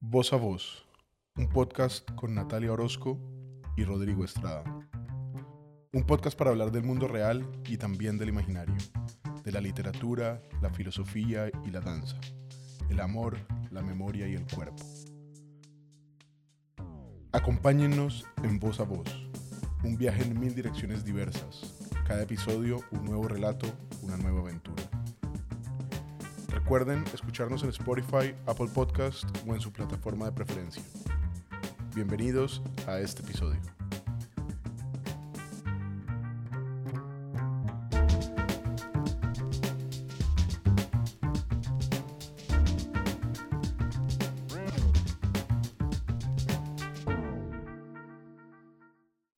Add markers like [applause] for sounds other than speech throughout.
Voz a Voz, un podcast con Natalia Orozco y Rodrigo Estrada. Un podcast para hablar del mundo real y también del imaginario, de la literatura, la filosofía y la danza, el amor, la memoria y el cuerpo. Acompáñennos en Voz a Voz, un viaje en mil direcciones diversas, cada episodio un nuevo relato, una nueva aventura. Recuerden escucharnos en Spotify, Apple Podcast o en su plataforma de preferencia. Bienvenidos a este episodio.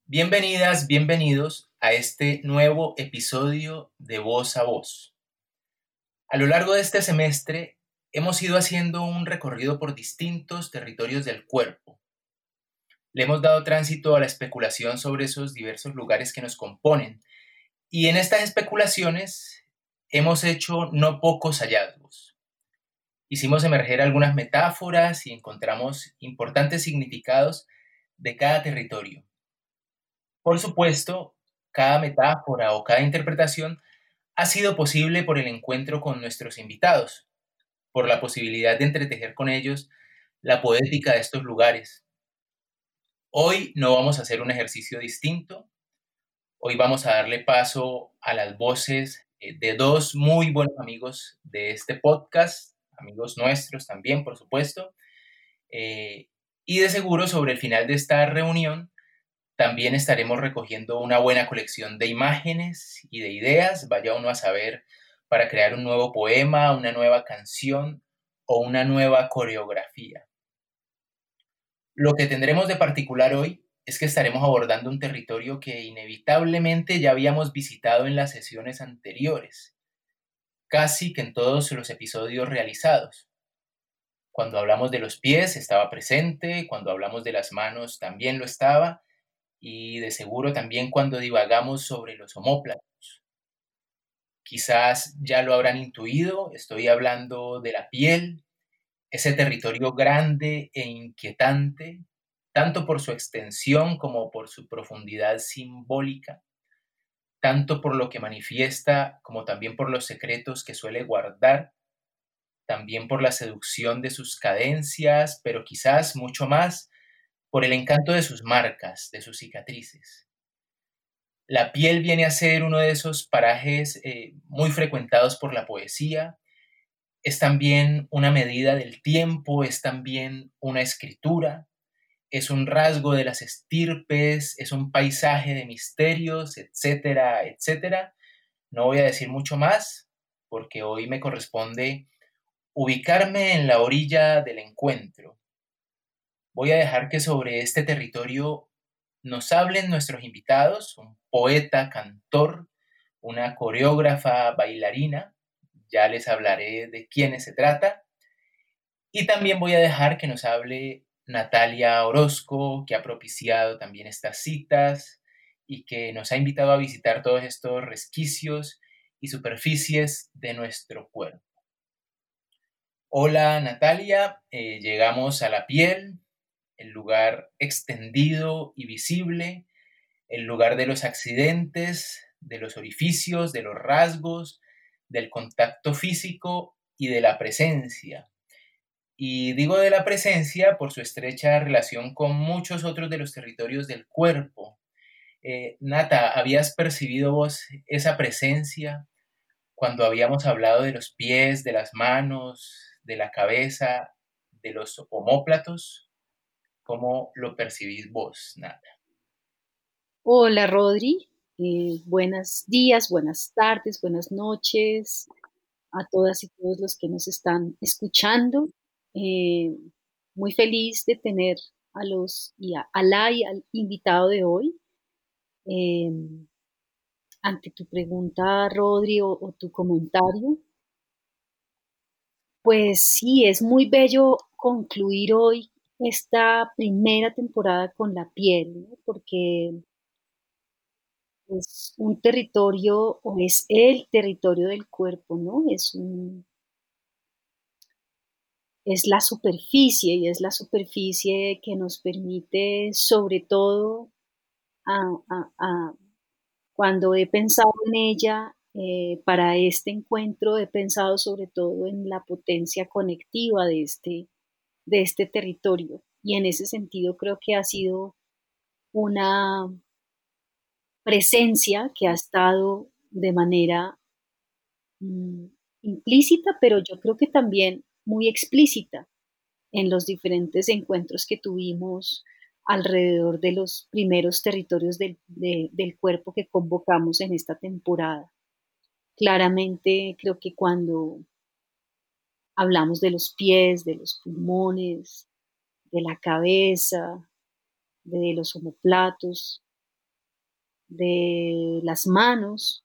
Bienvenidas, bienvenidos a este nuevo episodio de Voz a Voz. A lo largo de este semestre hemos ido haciendo un recorrido por distintos territorios del cuerpo. Le hemos dado tránsito a la especulación sobre esos diversos lugares que nos componen y en estas especulaciones hemos hecho no pocos hallazgos. Hicimos emerger algunas metáforas y encontramos importantes significados de cada territorio. Por supuesto, cada metáfora o cada interpretación ha sido posible por el encuentro con nuestros invitados, por la posibilidad de entretejer con ellos la poética de estos lugares. Hoy no vamos a hacer un ejercicio distinto. Hoy vamos a darle paso a las voces eh, de dos muy buenos amigos de este podcast, amigos nuestros también, por supuesto. Eh, y de seguro sobre el final de esta reunión también estaremos recogiendo una buena colección de imágenes y de ideas, vaya uno a saber, para crear un nuevo poema, una nueva canción o una nueva coreografía. Lo que tendremos de particular hoy es que estaremos abordando un territorio que inevitablemente ya habíamos visitado en las sesiones anteriores, casi que en todos los episodios realizados. Cuando hablamos de los pies estaba presente, cuando hablamos de las manos también lo estaba, y de seguro también cuando divagamos sobre los homóplatos. Quizás ya lo habrán intuido, estoy hablando de la piel, ese territorio grande e inquietante, tanto por su extensión como por su profundidad simbólica, tanto por lo que manifiesta como también por los secretos que suele guardar, también por la seducción de sus cadencias, pero quizás mucho más por el encanto de sus marcas, de sus cicatrices. La piel viene a ser uno de esos parajes eh, muy frecuentados por la poesía. Es también una medida del tiempo, es también una escritura, es un rasgo de las estirpes, es un paisaje de misterios, etcétera, etcétera. No voy a decir mucho más porque hoy me corresponde ubicarme en la orilla del encuentro, voy a dejar que sobre este territorio nos hablen nuestros invitados, un poeta, cantor, una coreógrafa, bailarina, ya les hablaré de quiénes se trata, y también voy a dejar que nos hable Natalia Orozco, que ha propiciado también estas citas y que nos ha invitado a visitar todos estos resquicios y superficies de nuestro cuerpo. Hola Natalia, eh, llegamos a la piel, el lugar extendido y visible, el lugar de los accidentes, de los orificios, de los rasgos, del contacto físico y de la presencia. Y digo de la presencia por su estrecha relación con muchos otros de los territorios del cuerpo. Eh, Nata, ¿habías percibido vos esa presencia cuando habíamos hablado de los pies, de las manos, de la cabeza, de los homóplatos? ¿Cómo lo percibís vos, Nata? Hola, Rodri. Eh, buenos días, buenas tardes, buenas noches a todas y todos los que nos están escuchando. Eh, muy feliz de tener a los y a Alay, al invitado de hoy. Eh, ante tu pregunta, Rodri, o tu comentario, pues sí, es muy bello concluir hoy esta primera temporada con la piel, porque es un territorio o es el territorio del cuerpo, ¿no? Es un, es la superficie y es la superficie que nos permite sobre todo cuando he pensado en ella eh, para este encuentro he pensado sobre todo en la potencia conectiva de este, de este territorio y en ese sentido creo que ha sido una presencia que ha estado de manera mm, implícita, pero yo creo que también muy explícita en los diferentes encuentros que tuvimos alrededor de los primeros territorios del, del cuerpo que convocamos en esta temporada. Claramente creo que cuando hablamos de los pies, de los pulmones, de la cabeza, de los omoplatos, de las manos,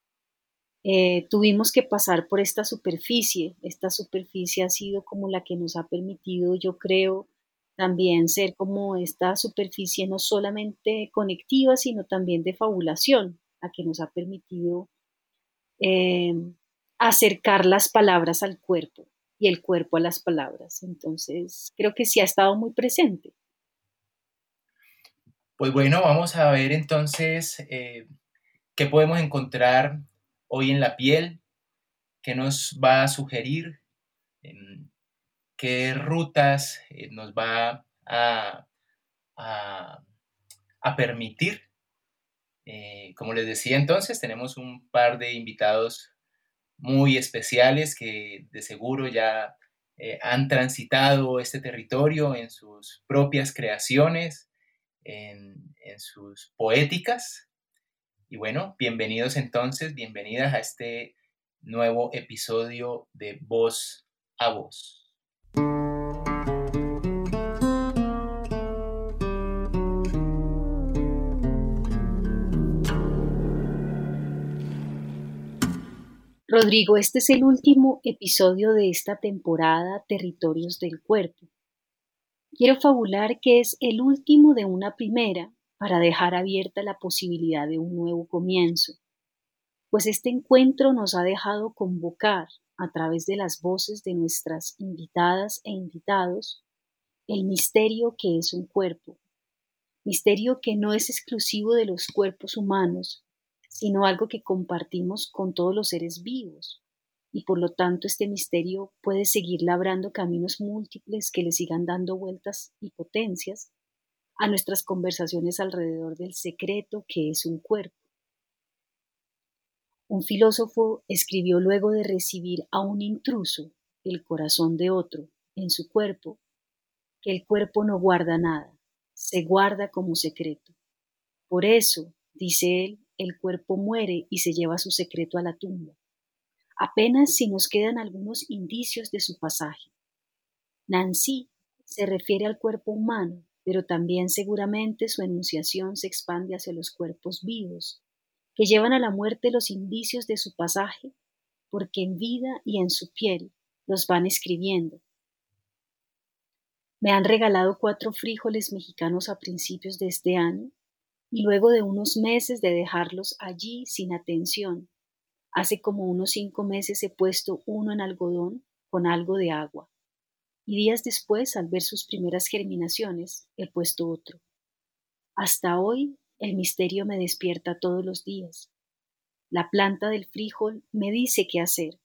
eh, tuvimos que pasar por esta superficie. Esta superficie ha sido como la que nos ha permitido, yo creo, también ser como esta superficie no solamente conectiva, sino también de fabulación, la que nos ha permitido eh, acercar las palabras al cuerpo y el cuerpo a las palabras. Entonces, creo que sí ha estado muy presente. Pues bueno, vamos a ver entonces eh, qué podemos encontrar hoy en la piel, qué nos va a sugerir, qué rutas eh, nos va a, a, permitir. Eh, como les decía entonces, tenemos un par de invitados muy especiales que de seguro ya han transitado este territorio en sus propias creaciones en, sus poéticas. Y bueno, bienvenidos entonces, bienvenidas a este nuevo episodio de Voz a Voz. Rodrigo, este es el último episodio de esta temporada Territorios del Cuerpo. Quiero fabular que es el último de una primera para dejar abierta la posibilidad de un nuevo comienzo, pues este encuentro nos ha dejado convocar a través de las voces de nuestras invitadas e invitados el misterio que es un cuerpo, misterio que no es exclusivo de los cuerpos humanos, sino algo que compartimos con todos los seres vivos, y por lo tanto este misterio puede seguir labrando caminos múltiples que le sigan dando vueltas y potencias a nuestras conversaciones alrededor del secreto que es un cuerpo. Un filósofo escribió luego de recibir a un intruso el corazón de otro en su cuerpo, que el cuerpo no guarda nada, se guarda como secreto. Por eso, dice él, el cuerpo muere y se lleva su secreto a la tumba apenas si nos quedan algunos indicios de su pasaje. Nancy se refiere al cuerpo humano, pero también seguramente su enunciación se expande hacia los cuerpos vivos, que llevan a la muerte los indicios de su pasaje, porque en vida y en su piel los van escribiendo. Me han regalado cuatro frijoles mexicanos a principios de este año, y luego de unos meses de dejarlos allí sin atención, Hace como unos cinco meses he puesto uno en algodón con algo de agua. Y días después, al ver sus primeras germinaciones, he puesto otro. Hasta hoy el misterio me despierta todos los días. La planta del frijol me dice qué hacer,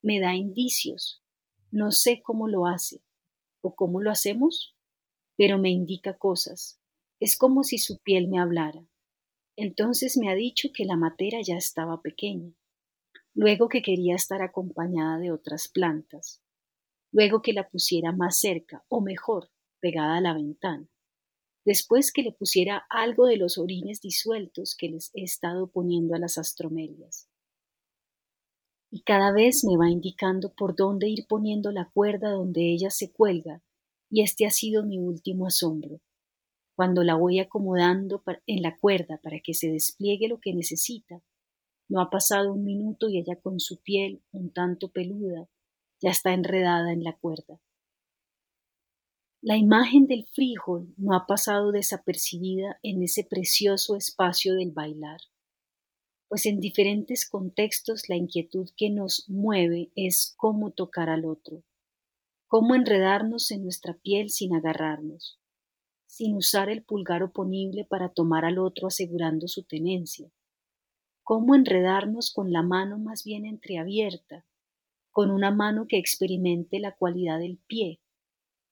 me da indicios. No sé cómo lo hace o cómo lo hacemos, pero me indica cosas. Es como si su piel me hablara. Entonces me ha dicho que la matera ya estaba pequeña luego que quería estar acompañada de otras plantas, luego que la pusiera más cerca, o mejor, pegada a la ventana, después que le pusiera algo de los orines disueltos que les he estado poniendo a las astromelias. Y cada vez me va indicando por dónde ir poniendo la cuerda donde ella se cuelga, y este ha sido mi último asombro. Cuando la voy acomodando en la cuerda para que se despliegue lo que necesita, no ha pasado un minuto y ella con su piel un tanto peluda ya está enredada en la cuerda. La imagen del frijol no ha pasado desapercibida en ese precioso espacio del bailar, pues en diferentes contextos la inquietud que nos mueve es cómo tocar al otro, cómo enredarnos en nuestra piel sin agarrarnos, sin usar el pulgar oponible para tomar al otro asegurando su tenencia, cómo enredarnos con la mano más bien entreabierta, con una mano que experimente la cualidad del pie,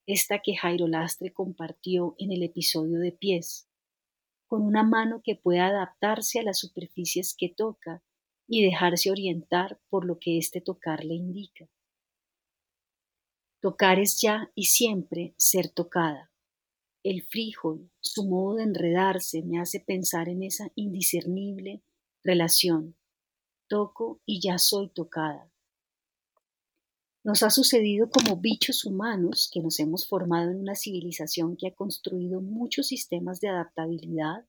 esta que Jairo Lastre compartió en el episodio de pies, con una mano que pueda adaptarse a las superficies que toca y dejarse orientar por lo que este tocar le indica. Tocar es ya y siempre ser tocada. El frijol, su modo de enredarse, me hace pensar en esa indiscernible relación. Toco y ya soy tocada. Nos ha sucedido como bichos humanos que nos hemos formado en una civilización que ha construido muchos sistemas de adaptabilidad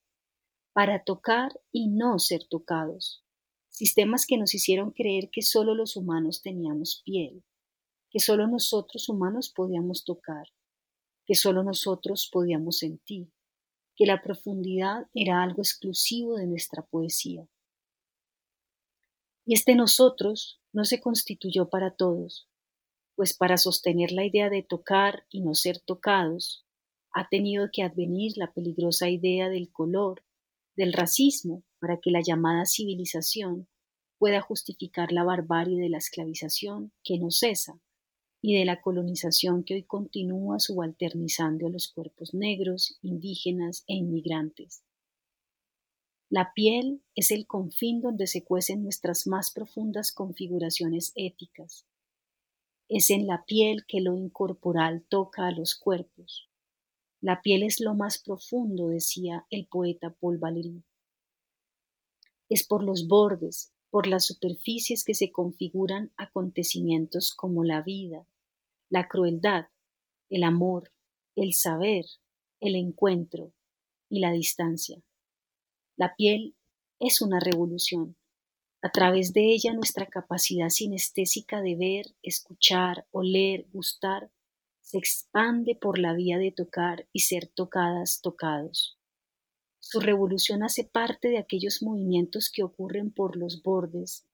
para tocar y no ser tocados, sistemas que nos hicieron creer que solo los humanos teníamos piel, que solo nosotros humanos podíamos tocar, que solo nosotros podíamos sentir, que la profundidad era algo exclusivo de nuestra poesía. Y este nosotros no se constituyó para todos, pues para sostener la idea de tocar y no ser tocados, ha tenido que advenir la peligrosa idea del color, del racismo, para que la llamada civilización pueda justificar la barbarie de la esclavización que no cesa y de la colonización que hoy continúa subalternizando a los cuerpos negros, indígenas e inmigrantes. La piel es el confín donde se cuecen nuestras más profundas configuraciones éticas, es en la piel que lo incorporal toca a los cuerpos. La piel es lo más profundo, decía el poeta Paul Valéry. Es por los bordes, por las superficies que se configuran acontecimientos como la vida, la crueldad, el amor, el saber, el encuentro y la distancia. La piel es una revolución, a través de ella nuestra capacidad sinestésica de ver, escuchar, oler, gustar, se expande por la vía de tocar y ser tocadas, tocados. Su revolución hace parte de aquellos movimientos que ocurren por los bordes,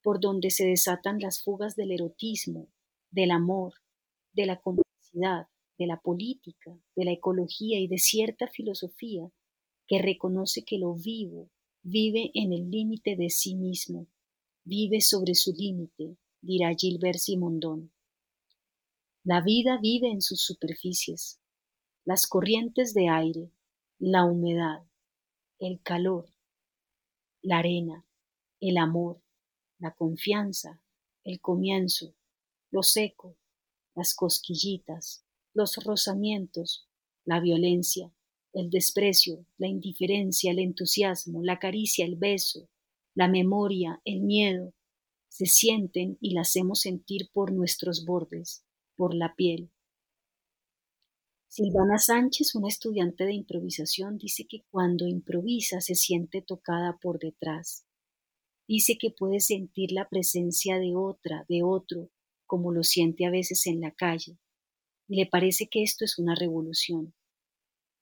por donde se desatan las fugas del erotismo, del amor, de la complicidad, de la política, de la ecología y de cierta filosofía que reconoce que lo vivo, vive en el límite de sí mismo, vive sobre su límite, dirá Gilbert Simondón. La vida vive en sus superficies, las corrientes de aire, la humedad, el calor, la arena, el amor, la confianza, el comienzo, lo seco, las cosquillitas, los rozamientos, la violencia, el desprecio, la indiferencia, el entusiasmo, la caricia, el beso, la memoria, el miedo, se sienten y las hacemos sentir por nuestros bordes, por la piel. Silvana Sánchez, una estudiante de improvisación, dice que cuando improvisa se siente tocada por detrás. Dice que puede sentir la presencia de otra, de otro, como lo siente a veces en la calle, y le parece que esto es una revolución.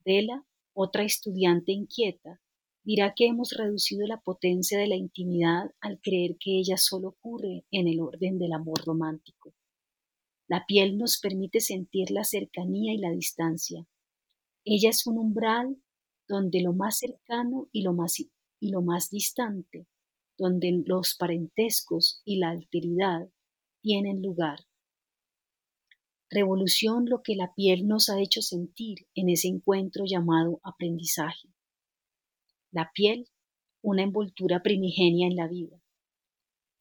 Vela, otra estudiante inquieta, dirá que hemos reducido la potencia de la intimidad al creer que ella solo ocurre en el orden del amor romántico. La piel nos permite sentir la cercanía y la distancia. Ella es un umbral donde lo más cercano y lo más, y lo más distante, donde los parentescos y la alteridad tienen lugar revolución lo que la piel nos ha hecho sentir en ese encuentro llamado aprendizaje. La piel, una envoltura primigenia en la vida.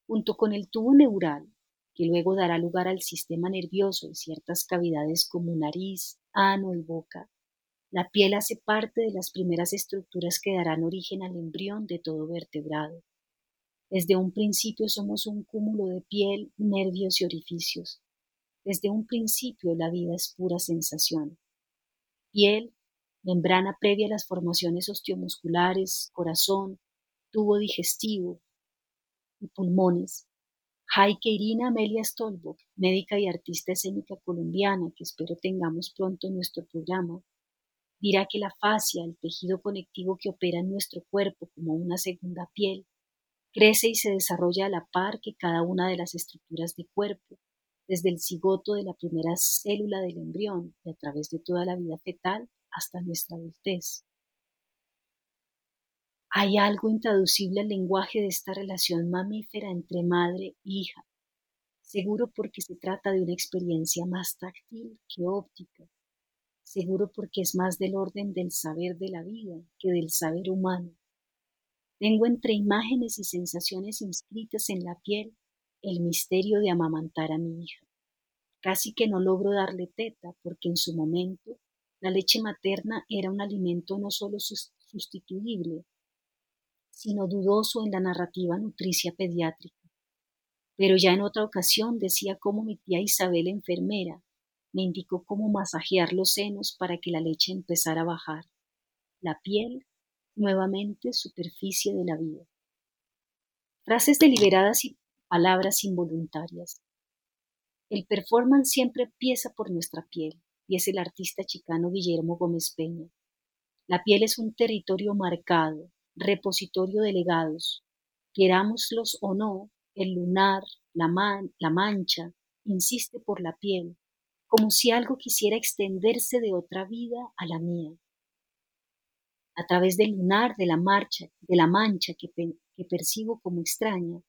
Junto con el tubo neural, que luego dará lugar al sistema nervioso y ciertas cavidades como nariz, ano y boca, la piel hace parte de las primeras estructuras que darán origen al embrión de todo vertebrado. Desde un principio somos un cúmulo de piel, nervios y orificios, desde un principio la vida es pura sensación. Piel, membrana previa a las formaciones osteomusculares, corazón, tubo digestivo y pulmones. Heike Irina Amelia Stolbock, médica y artista escénica colombiana, que espero tengamos pronto en nuestro programa, dirá que la fascia, el tejido conectivo que opera en nuestro cuerpo como una segunda piel, crece y se desarrolla a la par que cada una de las estructuras de cuerpo, desde el cigoto de la primera célula del embrión y a través de toda la vida fetal hasta nuestra adultez. Hay algo intraducible al lenguaje de esta relación mamífera entre madre e hija, seguro porque se trata de una experiencia más táctil que óptica, seguro porque es más del orden del saber de la vida que del saber humano. Tengo entre imágenes y sensaciones inscritas en la piel el misterio de amamantar a mi hija. Casi que no logro darle teta porque en su momento la leche materna era un alimento no solo sustituible, sino dudoso en la narrativa nutricia pediátrica. Pero ya en otra ocasión decía cómo mi tía Isabel, enfermera, me indicó cómo masajear los senos para que la leche empezara a bajar. La piel, nuevamente superficie de la vida. Frases deliberadas y palabras involuntarias. El performance siempre empieza por nuestra piel, y es el artista chicano Guillermo Gómez Peña. La piel es un territorio marcado, repositorio de legados. Querámoslos o no, el lunar, la, la mancha, insiste por la piel, como si algo quisiera extenderse de otra vida a la mía. A través del lunar, de la marcha, de la mancha que, percibo como extraña,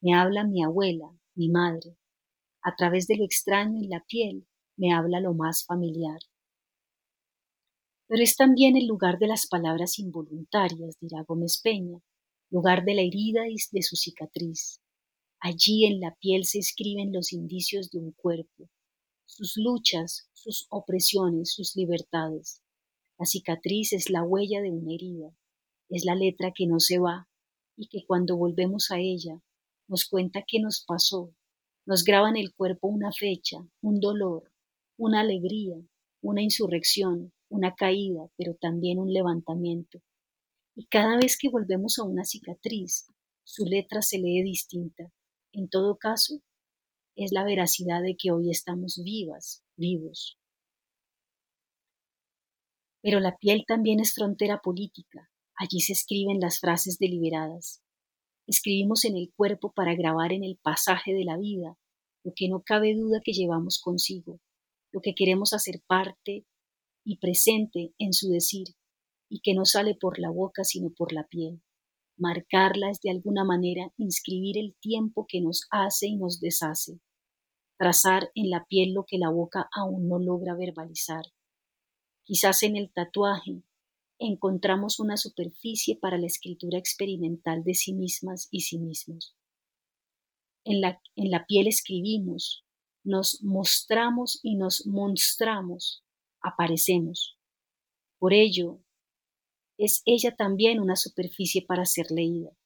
me habla mi abuela, mi madre. A través de lo extraño en la piel, me habla lo más familiar. Pero es también el lugar de las palabras involuntarias, dirá Gómez Peña, lugar de la herida y de su cicatriz. Allí en la piel se escriben los indicios de un cuerpo, sus luchas, sus opresiones, sus libertades. La cicatriz es la huella de una herida, es la letra que no se va y que cuando volvemos a ella nos cuenta qué nos pasó, nos graba en el cuerpo una fecha, un dolor, una alegría, una insurrección, una caída, pero también un levantamiento. Y cada vez que volvemos a una cicatriz, su letra se lee distinta. En todo caso, es la veracidad de que hoy estamos vivas, vivos. Pero la piel también es frontera política. Allí se escriben las frases deliberadas. Escribimos en el cuerpo para grabar en el pasaje de la vida lo que no cabe duda que llevamos consigo, lo que queremos hacer parte y presente en su decir, y que no sale por la boca sino por la piel. Marcarla es de alguna manera inscribir el tiempo que nos hace y nos deshace, trazar en la piel lo que la boca aún no logra verbalizar. Quizás en el tatuaje encontramos una superficie para la escritura experimental de sí mismas y sí mismos. En la, en la piel escribimos, nos mostramos y nos mostramos, aparecemos. Por ello, es ella también una superficie para ser leída.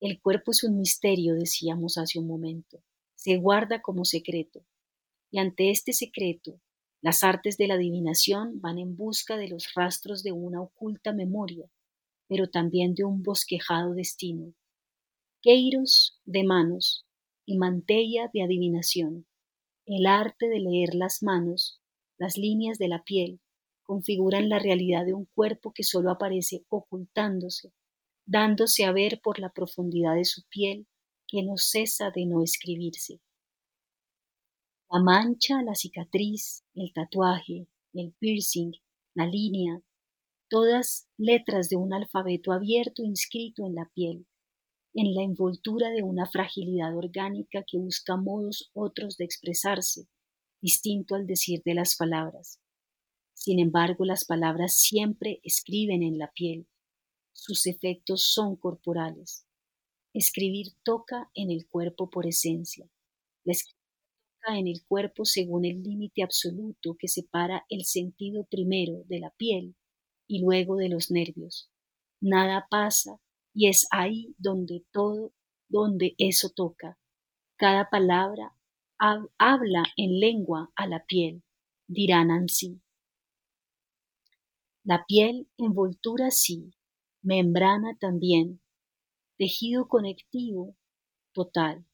El cuerpo es un misterio, decíamos hace un momento, se guarda como secreto, y ante este secreto, las artes de la adivinación van en busca de los rastros de una oculta memoria, pero también de un bosquejado destino. Queiros de manos, y mantella de adivinación, el arte de leer las manos, las líneas de la piel, configuran la realidad de un cuerpo que solo aparece ocultándose, dándose a ver por la profundidad de su piel que no cesa de no escribirse. La mancha, la cicatriz, el tatuaje, el piercing, la línea, todas letras de un alfabeto abierto inscrito en la piel, en la envoltura de una fragilidad orgánica que busca modos otros de expresarse, distinto al decir de las palabras. Sin embargo, las palabras siempre escriben en la piel. Sus efectos son corporales. Escribir toca en el cuerpo por esencia. En el cuerpo según el límite absoluto que separa el sentido primero de la piel y luego de los nervios. Nada pasa y es ahí donde todo, donde eso toca. Cada palabra habla en lengua a la piel, dirá Nancy. La piel envoltura sí, membrana también, tejido conectivo total,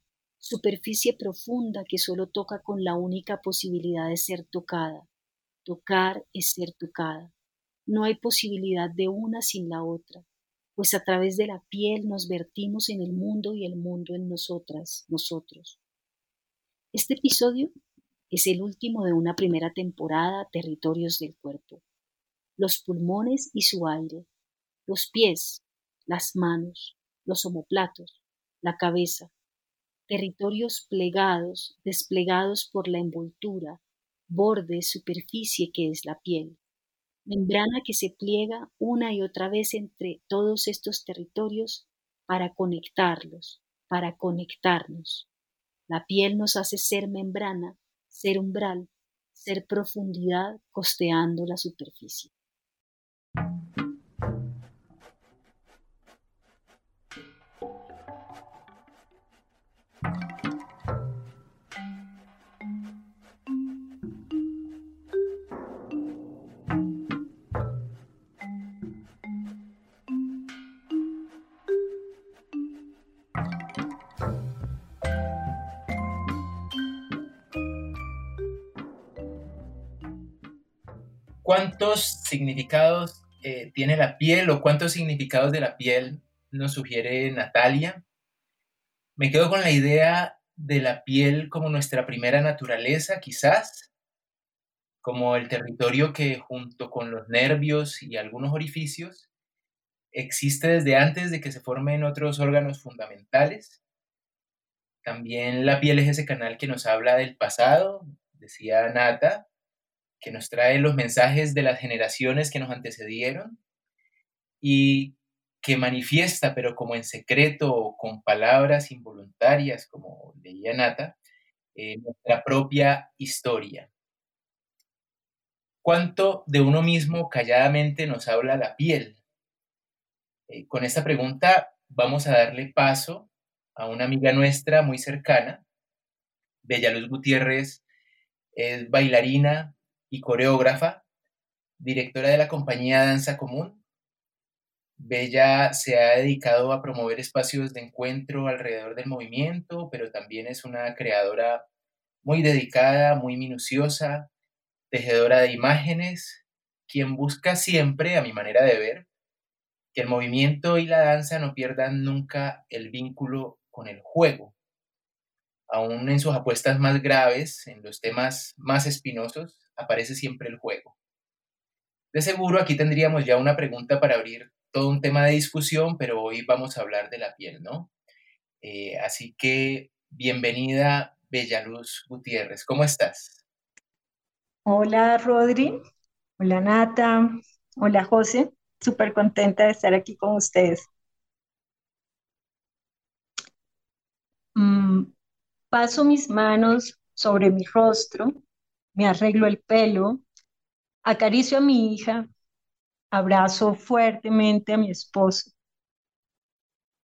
superficie profunda que solo toca con la única posibilidad de ser tocada. Tocar es ser tocada. No hay posibilidad de una sin la otra pues a través de la piel nos vertimos en el mundo y el mundo en nosotras, nosotros. Este episodio es el último de una primera temporada Territorios del Cuerpo. Los pulmones y su aire, los pies, las manos, los omoplatos, la cabeza, territorios plegados, desplegados por la envoltura, borde, superficie que es la piel, membrana que se pliega una y otra vez entre todos estos territorios para conectarlos, para conectarnos. La piel nos hace ser membrana, ser umbral, ser profundidad costeando la superficie. ¿Cuántos significados eh, tiene la piel o cuántos significados de la piel nos sugiere Natalia? Me quedo con la idea de la piel como nuestra primera naturaleza, quizás, como el territorio que junto con los nervios y algunos orificios existe desde antes de que se formen otros órganos fundamentales. También la piel es ese canal que nos habla del pasado, decía Nata, que nos trae los mensajes de las generaciones que nos antecedieron y que manifiesta, pero como en secreto, con palabras involuntarias, como leía Nata, eh, nuestra propia historia. ¿Cuánto de uno mismo calladamente nos habla la piel? Eh, con esta pregunta vamos a darle paso a una amiga nuestra muy cercana, Bella Luz Gutiérrez, es bailarina, y coreógrafa, directora de la compañía Danza Común. Bella se ha dedicado a promover espacios de encuentro alrededor del movimiento, pero también es una creadora muy dedicada, muy minuciosa, tejedora de imágenes, quien busca siempre, a mi manera de ver, que el movimiento y la danza no pierdan nunca el vínculo con el juego. Aún en sus apuestas más graves, en los temas más espinosos, aparece siempre el juego. De seguro aquí tendríamos ya una pregunta para abrir todo un tema de discusión, pero hoy vamos a hablar de la piel, ¿no? Eh, así que bienvenida, Bellaluz Gutiérrez. ¿Cómo estás? Hola, Rodri. Hola, Nata. Hola, José. Súper contenta de estar aquí con ustedes. Mm, paso mis manos sobre mi rostro me arreglo el pelo, acaricio a mi hija, abrazo fuertemente a mi esposo.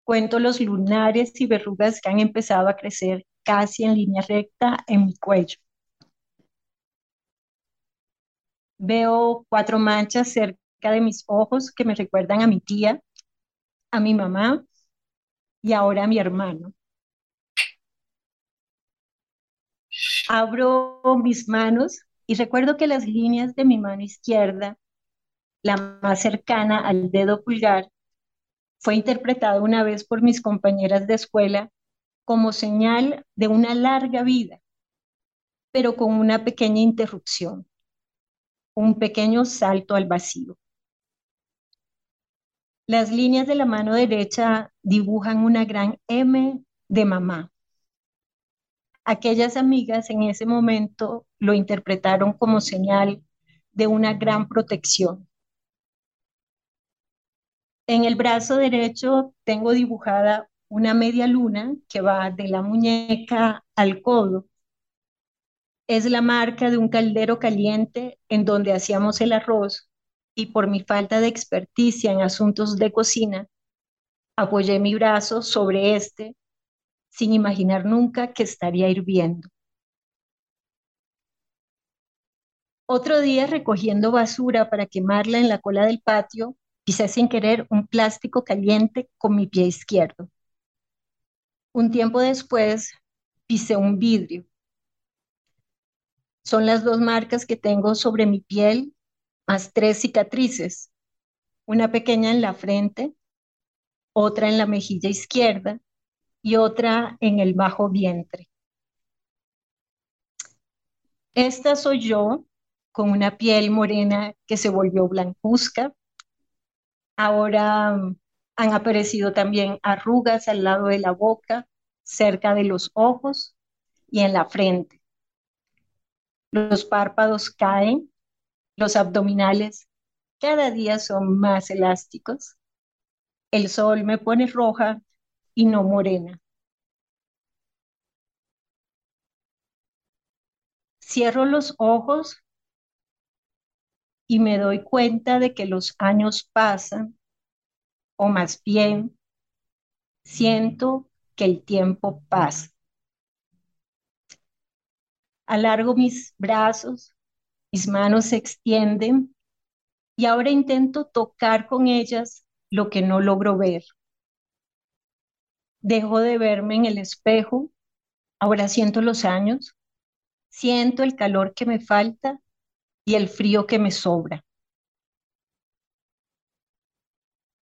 Cuento los lunares y verrugas que han empezado a crecer casi en línea recta en mi cuello. Veo cuatro manchas cerca de mis ojos que me recuerdan a mi tía, a mi mamá y ahora a mi hermano. Abro mis manos y recuerdo que las líneas de mi mano izquierda, la más cercana al dedo pulgar, fue interpretada una vez por mis compañeras de escuela como señal de una larga vida, pero con una pequeña interrupción, un pequeño salto al vacío. Las líneas de la mano derecha dibujan una gran M de mamá aquellas amigas en ese momento lo interpretaron como señal de una gran protección. En el brazo derecho tengo dibujada una media luna que va de la muñeca al codo. Es la marca de un caldero caliente en donde hacíamos el arroz y por mi falta de experticia en asuntos de cocina, apoyé mi brazo sobre este sin imaginar nunca que estaría hirviendo. Otro día, recogiendo basura para quemarla en la cola del patio, pisé sin querer un plástico caliente con mi pie izquierdo. Un tiempo después, pisé un vidrio. Son las dos marcas que tengo sobre mi piel, más tres cicatrices, una pequeña en la frente, otra en la mejilla izquierda y otra en el bajo vientre. Esta soy yo, con una piel morena que se volvió blancuzca. Ahora mm, han aparecido también arrugas al lado de la boca, cerca de los ojos y en la frente. Los párpados caen, los abdominales cada día son más elásticos. El sol me pone roja y no morena. Cierro los ojos y me doy cuenta de que los años pasan, o más bien, siento que el tiempo pasa. Alargo mis brazos, mis manos se extienden y ahora intento tocar con ellas lo que no logro ver. Dejo de verme en el espejo, ahora siento los años, siento el calor que me falta y el frío que me sobra.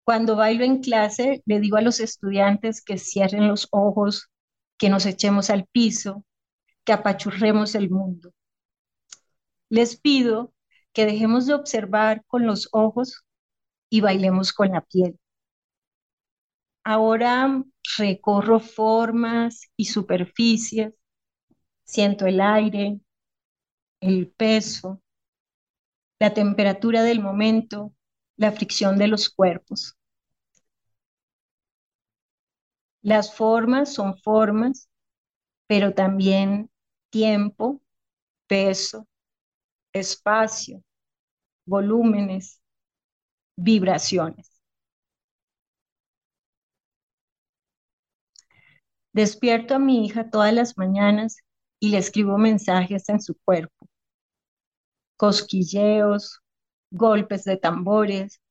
Cuando bailo en clase, le digo a los estudiantes que cierren los ojos, que nos echemos al piso, que apachurremos el mundo. Les pido que dejemos de observar con los ojos y bailemos con la piel. Ahora recorro formas y superficies, siento el aire, el peso, la temperatura del momento, la fricción de los cuerpos. Las formas son formas, pero también tiempo, peso, espacio, volúmenes, vibraciones. Despierto a mi hija todas las mañanas y le escribo mensajes en su cuerpo. Cosquilleos, golpes de tambores,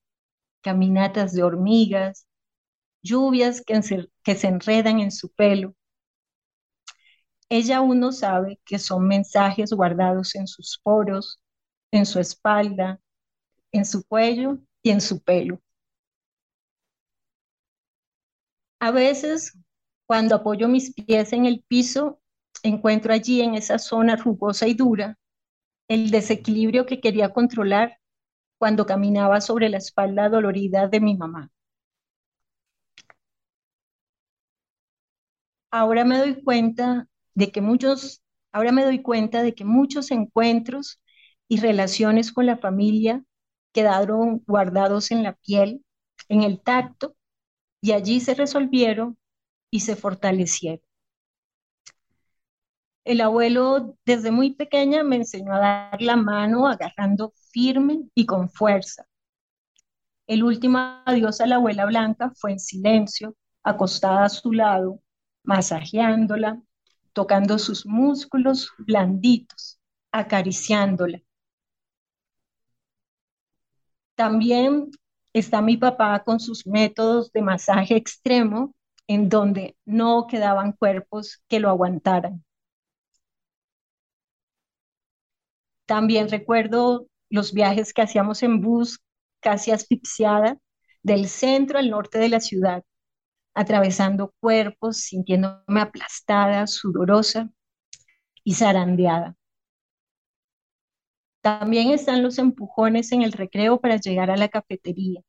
caminatas de hormigas, lluvias que, se enredan en su pelo. Ella aún no sabe que son mensajes guardados en sus poros, en su espalda, en su cuello y en su pelo. A veces, cuando apoyo mis pies en el piso, encuentro allí en esa zona rugosa y dura el desequilibrio que quería controlar cuando caminaba sobre la espalda dolorida de mi mamá. Ahora me doy cuenta de que muchos, ahora me doy cuenta de que muchos encuentros y relaciones con la familia quedaron guardados en la piel, en el tacto, y allí se resolvieron y se fortalecieron. El abuelo desde muy pequeña me enseñó a dar la mano agarrando firme y con fuerza. El último adiós a la abuela Blanca fue en silencio, acostada a su lado, masajeándola, tocando sus músculos blanditos, acariciándola. También está mi papá con sus métodos de masaje extremo, en donde no quedaban cuerpos que lo aguantaran. También recuerdo los viajes que hacíamos en bus, casi asfixiada, del centro al norte de la ciudad, atravesando cuerpos, sintiéndome aplastada, sudorosa y zarandeada. También están los empujones en el recreo para llegar a la cafetería.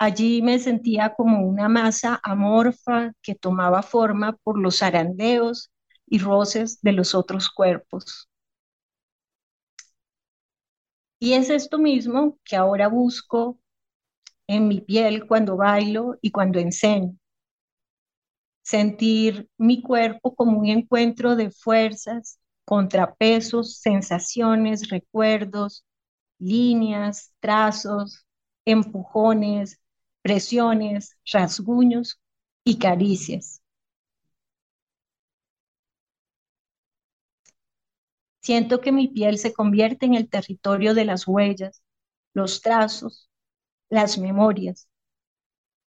Allí me sentía como una masa amorfa que tomaba forma por los zarandeos y roces de los otros cuerpos. Y es esto mismo que ahora busco en mi piel cuando bailo y cuando enseño. Sentir mi cuerpo como un encuentro de fuerzas, contrapesos, sensaciones, recuerdos, líneas, trazos, empujones, presiones, rasguños y caricias. Siento que mi piel se convierte en el territorio de las huellas, los trazos, las memorias,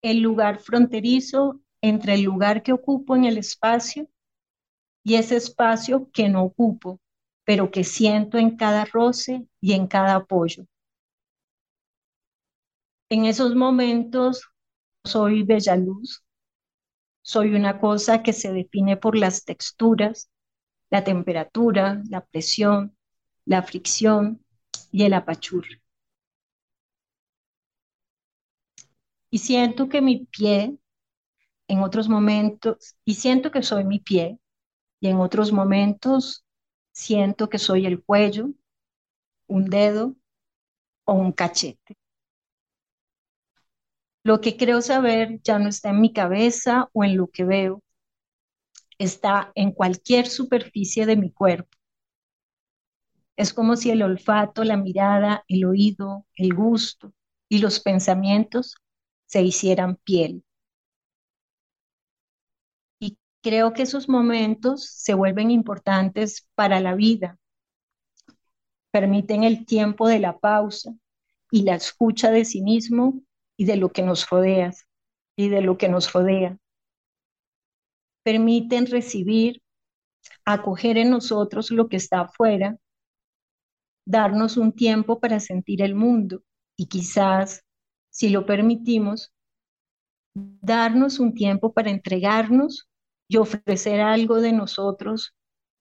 el lugar fronterizo entre el lugar que ocupo en el espacio y ese espacio que no ocupo, pero que siento en cada roce y en cada apoyo. En esos momentos soy bella luz, soy una cosa que se define por las texturas, la temperatura, la presión, la fricción y el apachurre. Y siento que mi pie, en otros momentos, y siento que soy mi pie, y en otros momentos siento que soy el cuello, un dedo o un cachete. Lo que creo saber ya no está en mi cabeza o en lo que veo, está en cualquier superficie de mi cuerpo. Es como si el olfato, la mirada, el oído, el gusto y los pensamientos se hicieran piel. Y creo que esos momentos se vuelven importantes para la vida. Permiten el tiempo de la pausa y la escucha de sí mismo y de lo que nos rodea y de lo que nos rodea permiten recibir, acoger en nosotros lo que está afuera, darnos un tiempo para sentir el mundo y quizás, si lo permitimos, darnos un tiempo para entregarnos y ofrecer algo de nosotros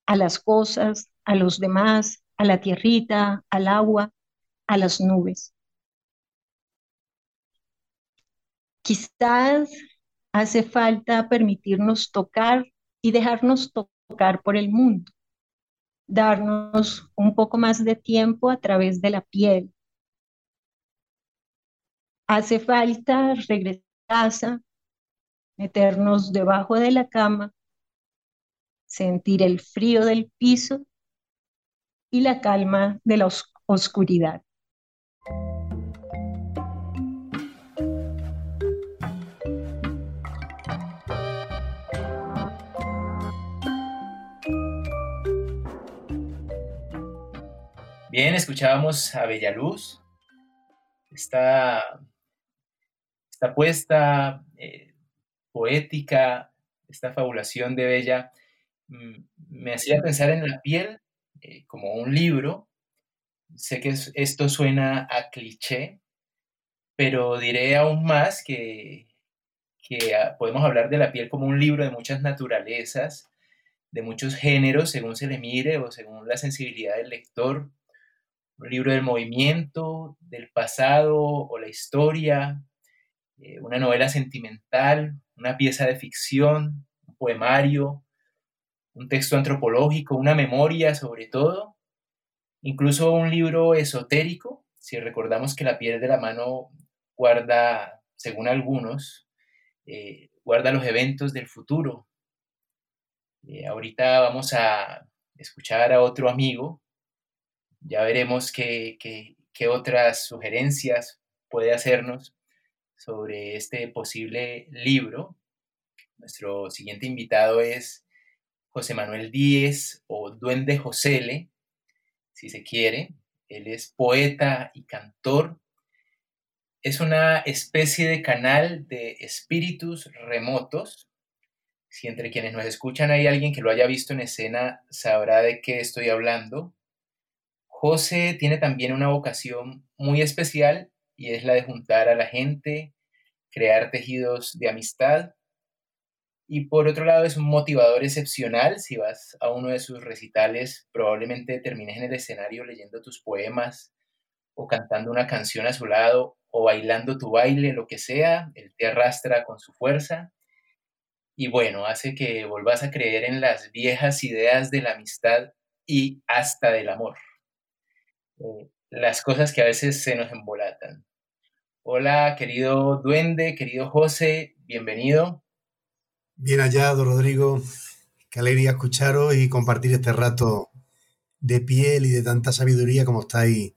a las cosas, a los demás, a la tierrita, al agua, a las nubes. Quizás hace falta permitirnos tocar y dejarnos tocar por el mundo, darnos un poco más de tiempo a través de la piel. Hace falta regresar a casa, meternos debajo de la cama, sentir el frío del piso y la calma de la oscuridad. Bien, escuchábamos a Bellaluz. Esta, esta puesta eh, poética, esta fabulación de Bella, mm, me hacía pensar en la piel eh, como un libro. Sé que esto suena a cliché, pero diré aún más que, que ah, podemos hablar de la piel como un libro de muchas naturalezas, de muchos géneros, según se le mire o según la sensibilidad del lector un libro del movimiento, del pasado o la historia, eh, una novela sentimental, una pieza de ficción, un poemario, un texto antropológico, una memoria sobre todo, incluso un libro esotérico, si recordamos que la piel de la mano guarda, según algunos, eh, guarda los eventos del futuro. Eh, ahorita vamos a escuchar a otro amigo ya veremos qué, otras sugerencias puede hacernos sobre este posible libro. Nuestro siguiente invitado es José Manuel Díez o Duende Josele, si se quiere. Él es poeta y cantor. Es una especie de canal de espíritus remotos. Si entre quienes nos escuchan hay alguien que lo haya visto en escena, sabrá de qué estoy hablando. José tiene también una vocación muy especial y es la de juntar a la gente, crear tejidos de amistad. Y por otro lado es un motivador excepcional. Si vas a uno de sus recitales, probablemente termines en el escenario leyendo tus poemas o cantando una canción a su lado o bailando tu baile, lo que sea. Él te arrastra con su fuerza. Y bueno, hace que volvás a creer en las viejas ideas de la amistad y hasta del amor. Eh, las cosas que a veces se nos embolatan. Hola, querido duende, querido José, bienvenido. Bien hallado, Rodrigo. Qué alegría escucharos y compartir este rato de piel y de tanta sabiduría como estáis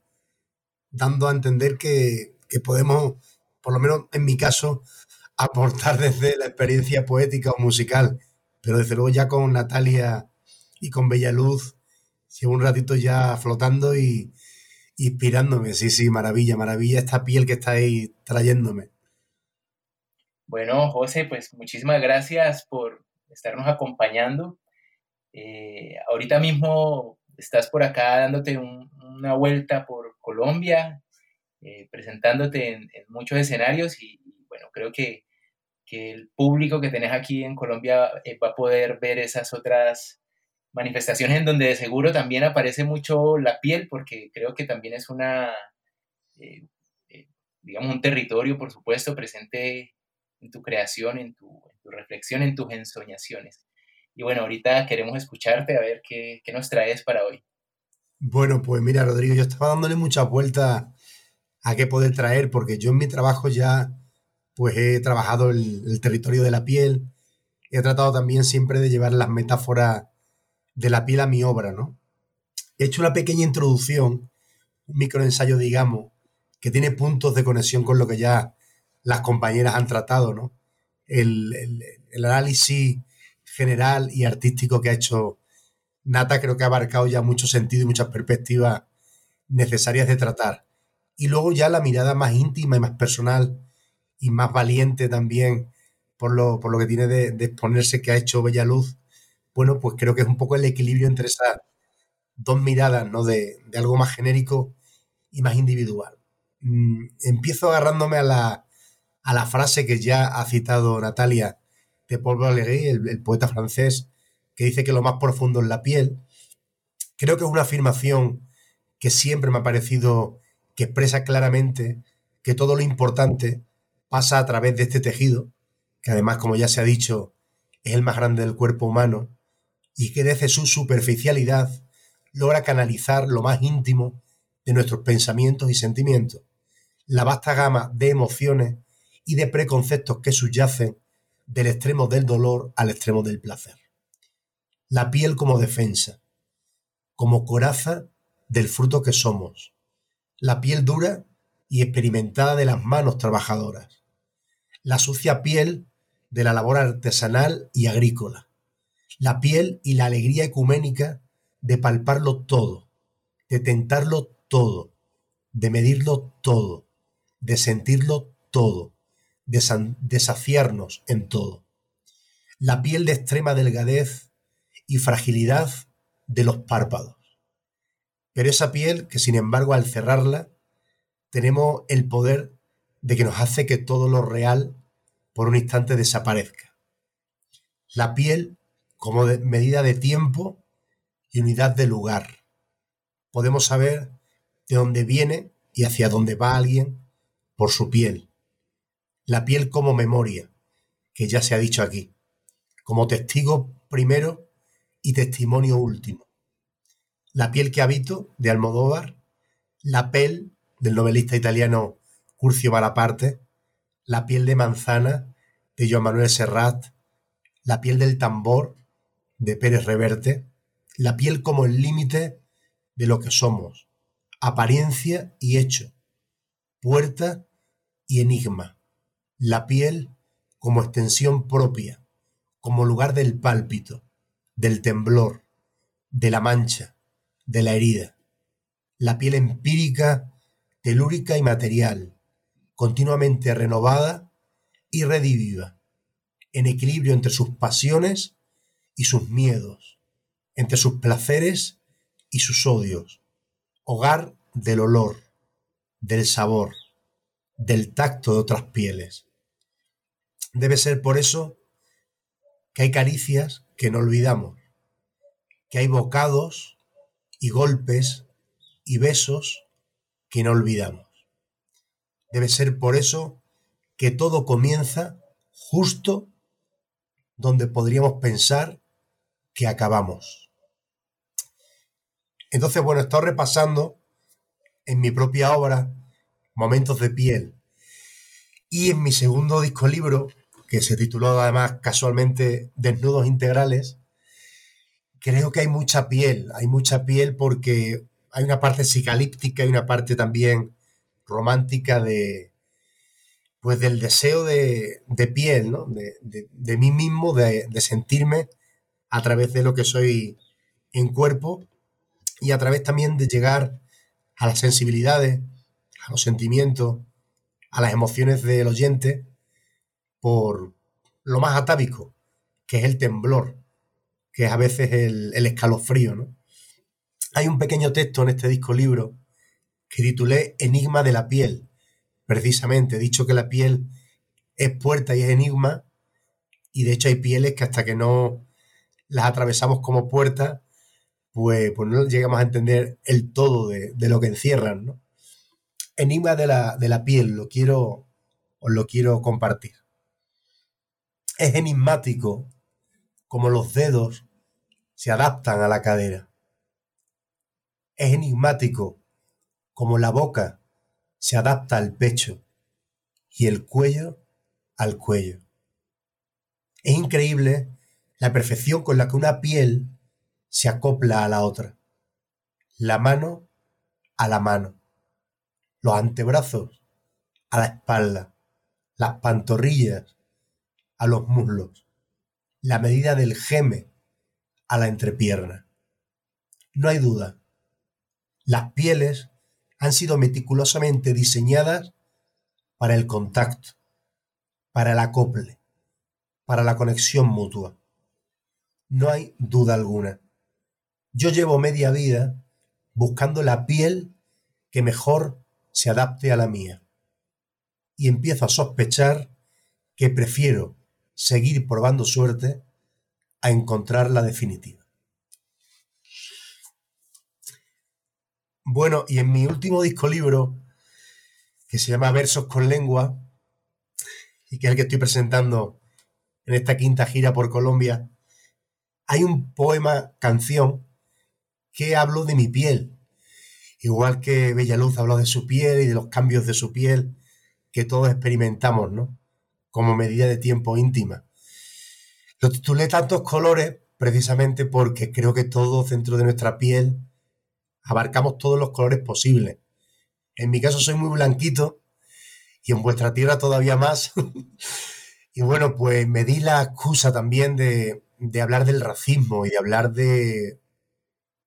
dando a entender que, que podemos, por lo menos en mi caso, [laughs] aportar desde la experiencia poética o musical, pero desde luego ya con Natalia y con Bella Luz, llevo un ratito ya flotando y, inspirándome. Sí, sí, maravilla, maravilla esta piel que estáis trayéndome. Bueno, José, pues muchísimas gracias por estarnos acompañando. Eh, ahorita mismo estás por acá dándote una vuelta por Colombia, eh, presentándote en, muchos escenarios y, bueno, creo que, que, el público que tenés aquí en Colombia eh, va a poder ver esas otras manifestaciones en donde de seguro también aparece mucho la piel, porque creo que también es una, eh, eh, digamos, un territorio, por supuesto, presente en tu creación, en tu, reflexión, en tus ensoñaciones. Y bueno, ahorita queremos escucharte a ver qué, qué nos traes para hoy. Bueno, pues mira, Rodrigo, yo estaba dándole muchas vueltas a qué poder traer, porque yo en mi trabajo ya pues he trabajado el, el territorio de la piel, he tratado también siempre de llevar las metáforas de la piel a mi obra, ¿no? He hecho una pequeña introducción, un microensayo, digamos, que tiene puntos de conexión con lo que ya las compañeras han tratado, ¿no? El, el análisis general y artístico que ha hecho Nata creo que ha abarcado ya mucho sentido y muchas perspectivas necesarias de tratar. Y luego ya la mirada más íntima y más personal y más valiente también por lo, por lo que tiene de, exponerse que ha hecho Bella Luz, bueno, pues creo que es un poco el equilibrio entre esas dos miradas, ¿no? De, algo más genérico y más individual. Mm, empiezo agarrándome a la, a la frase que ya ha citado Natalia de Paul Valéry, el poeta francés, que dice que lo más profundo es la piel. Creo que es una afirmación que siempre me ha parecido que expresa claramente que todo lo importante pasa a través de este tejido, que además, como ya se ha dicho, es el más grande del cuerpo humano, y que desde su superficialidad logra canalizar lo más íntimo de nuestros pensamientos y sentimientos, la vasta gama de emociones y de preconceptos que subyacen del extremo del dolor al extremo del placer. La piel como defensa, como coraza del fruto que somos, la piel dura y experimentada de las manos trabajadoras, la sucia piel de la labor artesanal y agrícola, la piel y la alegría ecuménica de palparlo todo, de tentarlo todo, de medirlo todo, de sentirlo todo, de, saciarnos en todo. La piel de extrema delgadez y fragilidad de los párpados. Pero esa piel que sin embargo al cerrarla tenemos el poder de que nos hace que todo lo real por un instante desaparezca. La piel como medida de tiempo y unidad de lugar. Podemos saber de dónde viene y hacia dónde va alguien por su piel. La piel como memoria, que ya se ha dicho aquí, como testigo primero y Testimonio Último. La piel que habito, de Almodóvar, La piel, del novelista italiano Curcio Malaparte, La piel de manzana, de Joan Manuel Serrat, La piel del tambor, de Pérez Reverte, La piel como el límite de lo que somos, apariencia y hecho, puerta y enigma, la piel como extensión propia, como lugar del pálpito, del temblor, de la mancha, de la herida. La piel empírica, telúrica y material, continuamente renovada y rediviva, en equilibrio entre sus pasiones y sus miedos, entre sus placeres y sus odios, hogar del olor, del sabor, del tacto de otras pieles. Debe ser por eso que hay caricias que no olvidamos, que hay bocados y golpes y besos que no olvidamos. Debe ser por eso que todo comienza justo donde podríamos pensar que acabamos. Entonces, bueno, he estado repasando en mi propia obra Momentos de piel y en mi segundo disco libro que se tituló además casualmente Desnudos Integrales, creo que hay mucha piel, hay mucha piel porque hay una parte psicalíptica y una parte también romántica de, pues del deseo de, piel, ¿no? de, mí mismo, de, de, sentirme a través de lo que soy en cuerpo y a través también de llegar a las sensibilidades, a los sentimientos, a las emociones del oyente por lo más atávico, que es el temblor, que es a veces el, escalofrío. ¿no? Hay un pequeño texto en este disco libro que titulé Enigma de la piel. Precisamente, he dicho que la piel es puerta y es enigma, y de hecho hay pieles que hasta que no las atravesamos como puertas, pues, pues no llegamos a entender el todo de, lo que encierran, ¿no? Enigma de la, de la piel, lo quiero, os lo quiero compartir. Es enigmático como los dedos se adaptan a la cadera. Es enigmático como la boca se adapta al pecho y el cuello al cuello. Es increíble la perfección con la que una piel se acopla a la otra. La mano a la mano. Los antebrazos a la espalda. Las pantorrillas a los muslos. La medida del geme a la entrepierna. No hay duda. Las pieles han sido meticulosamente diseñadas para el contacto, para el acople, para la conexión mutua. No hay duda alguna. Yo llevo media vida buscando la piel que mejor se adapte a la mía. Y empiezo a sospechar que prefiero seguir probando suerte a encontrar la definitiva. Bueno, y en mi último disco libro, que se llama Versos con Lengua, y que es el que estoy presentando en esta quinta gira por Colombia, hay un poema, canción, que hablo de mi piel. Igual que Bellaluz habló de su piel y de los cambios de su piel que todos experimentamos, ¿no? Como medida de tiempo íntima. Lo titulé tantos colores precisamente porque creo que todos dentro de nuestra piel abarcamos todos los colores posibles. En mi caso soy muy blanquito y en vuestra tierra todavía más. [laughs] y bueno, pues me di la excusa también de, de hablar del racismo y de hablar de,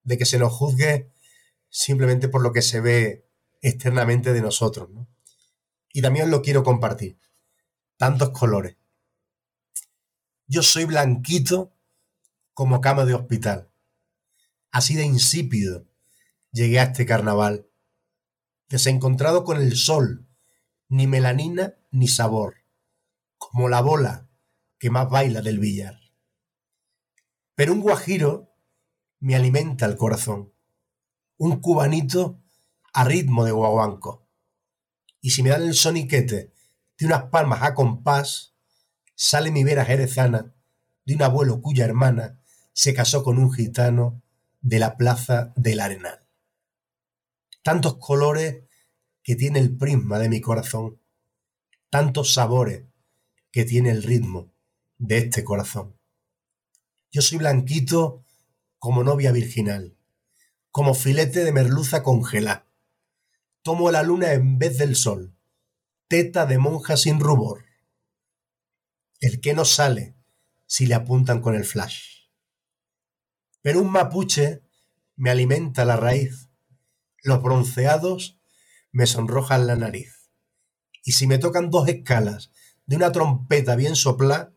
de que se nos juzgue simplemente por lo que se ve externamente de nosotros. Y también lo quiero compartir. Tantos colores. Yo soy blanquito como cama de hospital. Así de insípido llegué a este carnaval. Desencontrado con el sol, ni melanina ni sabor, como la bola que más baila del billar. Pero un guajiro me alimenta el corazón. Un cubanito a ritmo de guaguanco. Y si me dan el soniquete de unas palmas a compás, sale mi vera jerezana de un abuelo cuya hermana se casó con un gitano de la plaza del Arenal. Tantos colores que tiene el prisma de mi corazón, tantos sabores que tiene el ritmo de este corazón. Yo soy blanquito como novia virginal, como filete de merluza congelada. Tomo la luna en vez del sol, teta de monja sin rubor. El que no sale si le apuntan con el flash. Pero un mapuche me alimenta la raíz, los bronceados me sonrojan la nariz. Y si me tocan dos escalas de una trompeta bien soplá,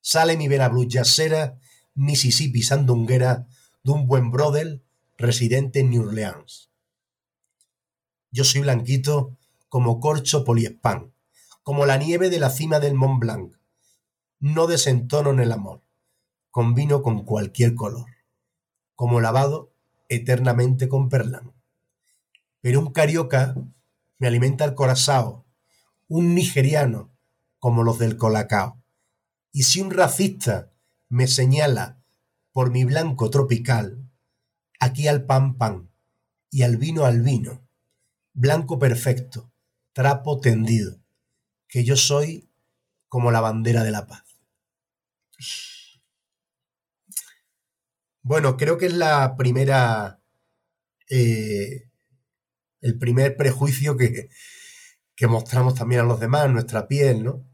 sale mi vera yacera Mississippi sandunguera de un buen brother residente en New Orleans. Yo soy blanquito como corcho poliespan, como la nieve de la cima del Mont Blanc. No desentono en el amor, combino con cualquier color, como lavado eternamente con perlán. Pero un carioca me alimenta el corazao, un nigeriano como los del colacao. Y si un racista me señala por mi blanco tropical, aquí al pan pan y al vino al vino, blanco perfecto, trapo tendido, que yo soy como la bandera de la paz. Bueno, creo que es la primera, eh, el primer prejuicio que, que mostramos también a los demás, nuestra piel, ¿no?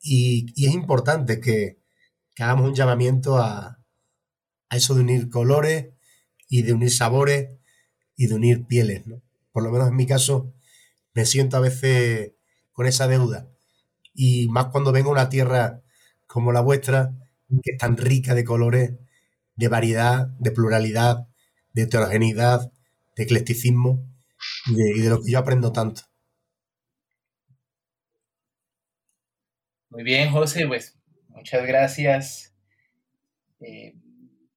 Y, y es importante que, que hagamos un llamamiento a, eso de unir colores y de unir sabores y de unir pieles, ¿no? Por lo menos en mi caso me siento a veces con esa deuda. Y más cuando vengo a una tierra como la vuestra, que es tan rica de colores, de variedad, de pluralidad, de heterogeneidad, de eclecticismo y de, y de lo que yo aprendo tanto. Muy bien, José, pues Muchas gracias. Eh,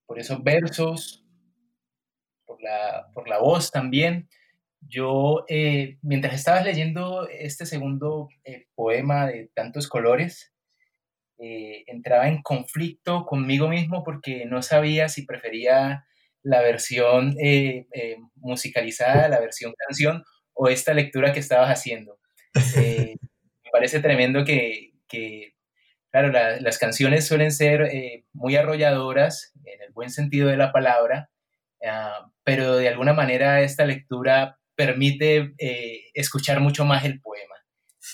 por esos versos, por la, por la voz también. Yo, eh, mientras estabas leyendo este segundo eh, poema de tantos colores, entraba en conflicto conmigo mismo porque no sabía si prefería la versión musicalizada, la versión canción o esta lectura que estabas haciendo. [laughs] me parece tremendo que, que claro, las canciones suelen ser muy arrolladoras en el buen sentido de la palabra, ah, pero de alguna manera esta lectura permite eh, escuchar mucho más el poema.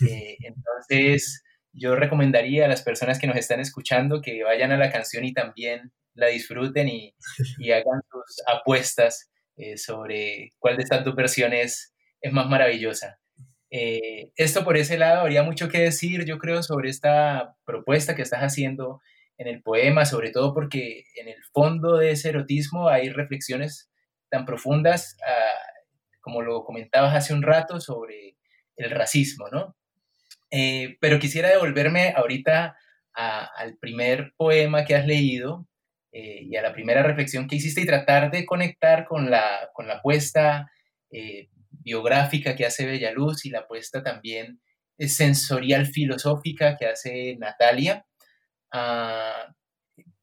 Eh, entonces, yo recomendaría a las personas que nos están escuchando que vayan a la canción y también la disfruten y, [laughs] hagan sus apuestas eh, sobre cuál de estas dos versiones es más maravillosa. Esto por ese lado, habría mucho que decir, yo creo, sobre esta propuesta que estás haciendo en el poema, sobre todo porque en el fondo de ese erotismo hay reflexiones tan profundas ah, como lo comentabas hace un rato, sobre el racismo, ¿no? Eh, pero quisiera devolverme ahorita al primer poema que has leído eh, y a la primera reflexión que hiciste y tratar de conectar con la, con la apuesta eh, biográfica que hace Bellaluz y la apuesta también sensorial filosófica que hace Natalia. Ah,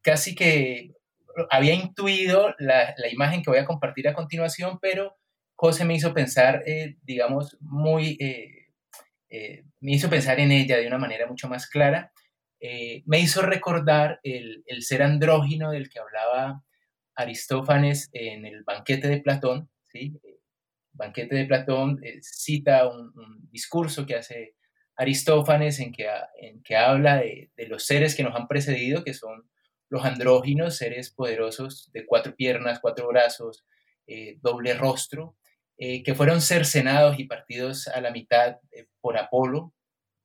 casi que había intuido la, la, imagen que voy a compartir a continuación, pero José me hizo pensar, eh, digamos, muy, eh, eh, me hizo pensar en ella de una manera mucho más clara. me hizo recordar el, ser andrógino del que hablaba Aristófanes en el banquete de Platón. ¿sí? Banquete de Platón cita un, discurso que hace Aristófanes en que, en que habla de, los seres que nos han precedido, que son los andróginos, seres poderosos de cuatro piernas, cuatro brazos, doble rostro, eh, que fueron cercenados y partidos a la mitad eh, por Apolo,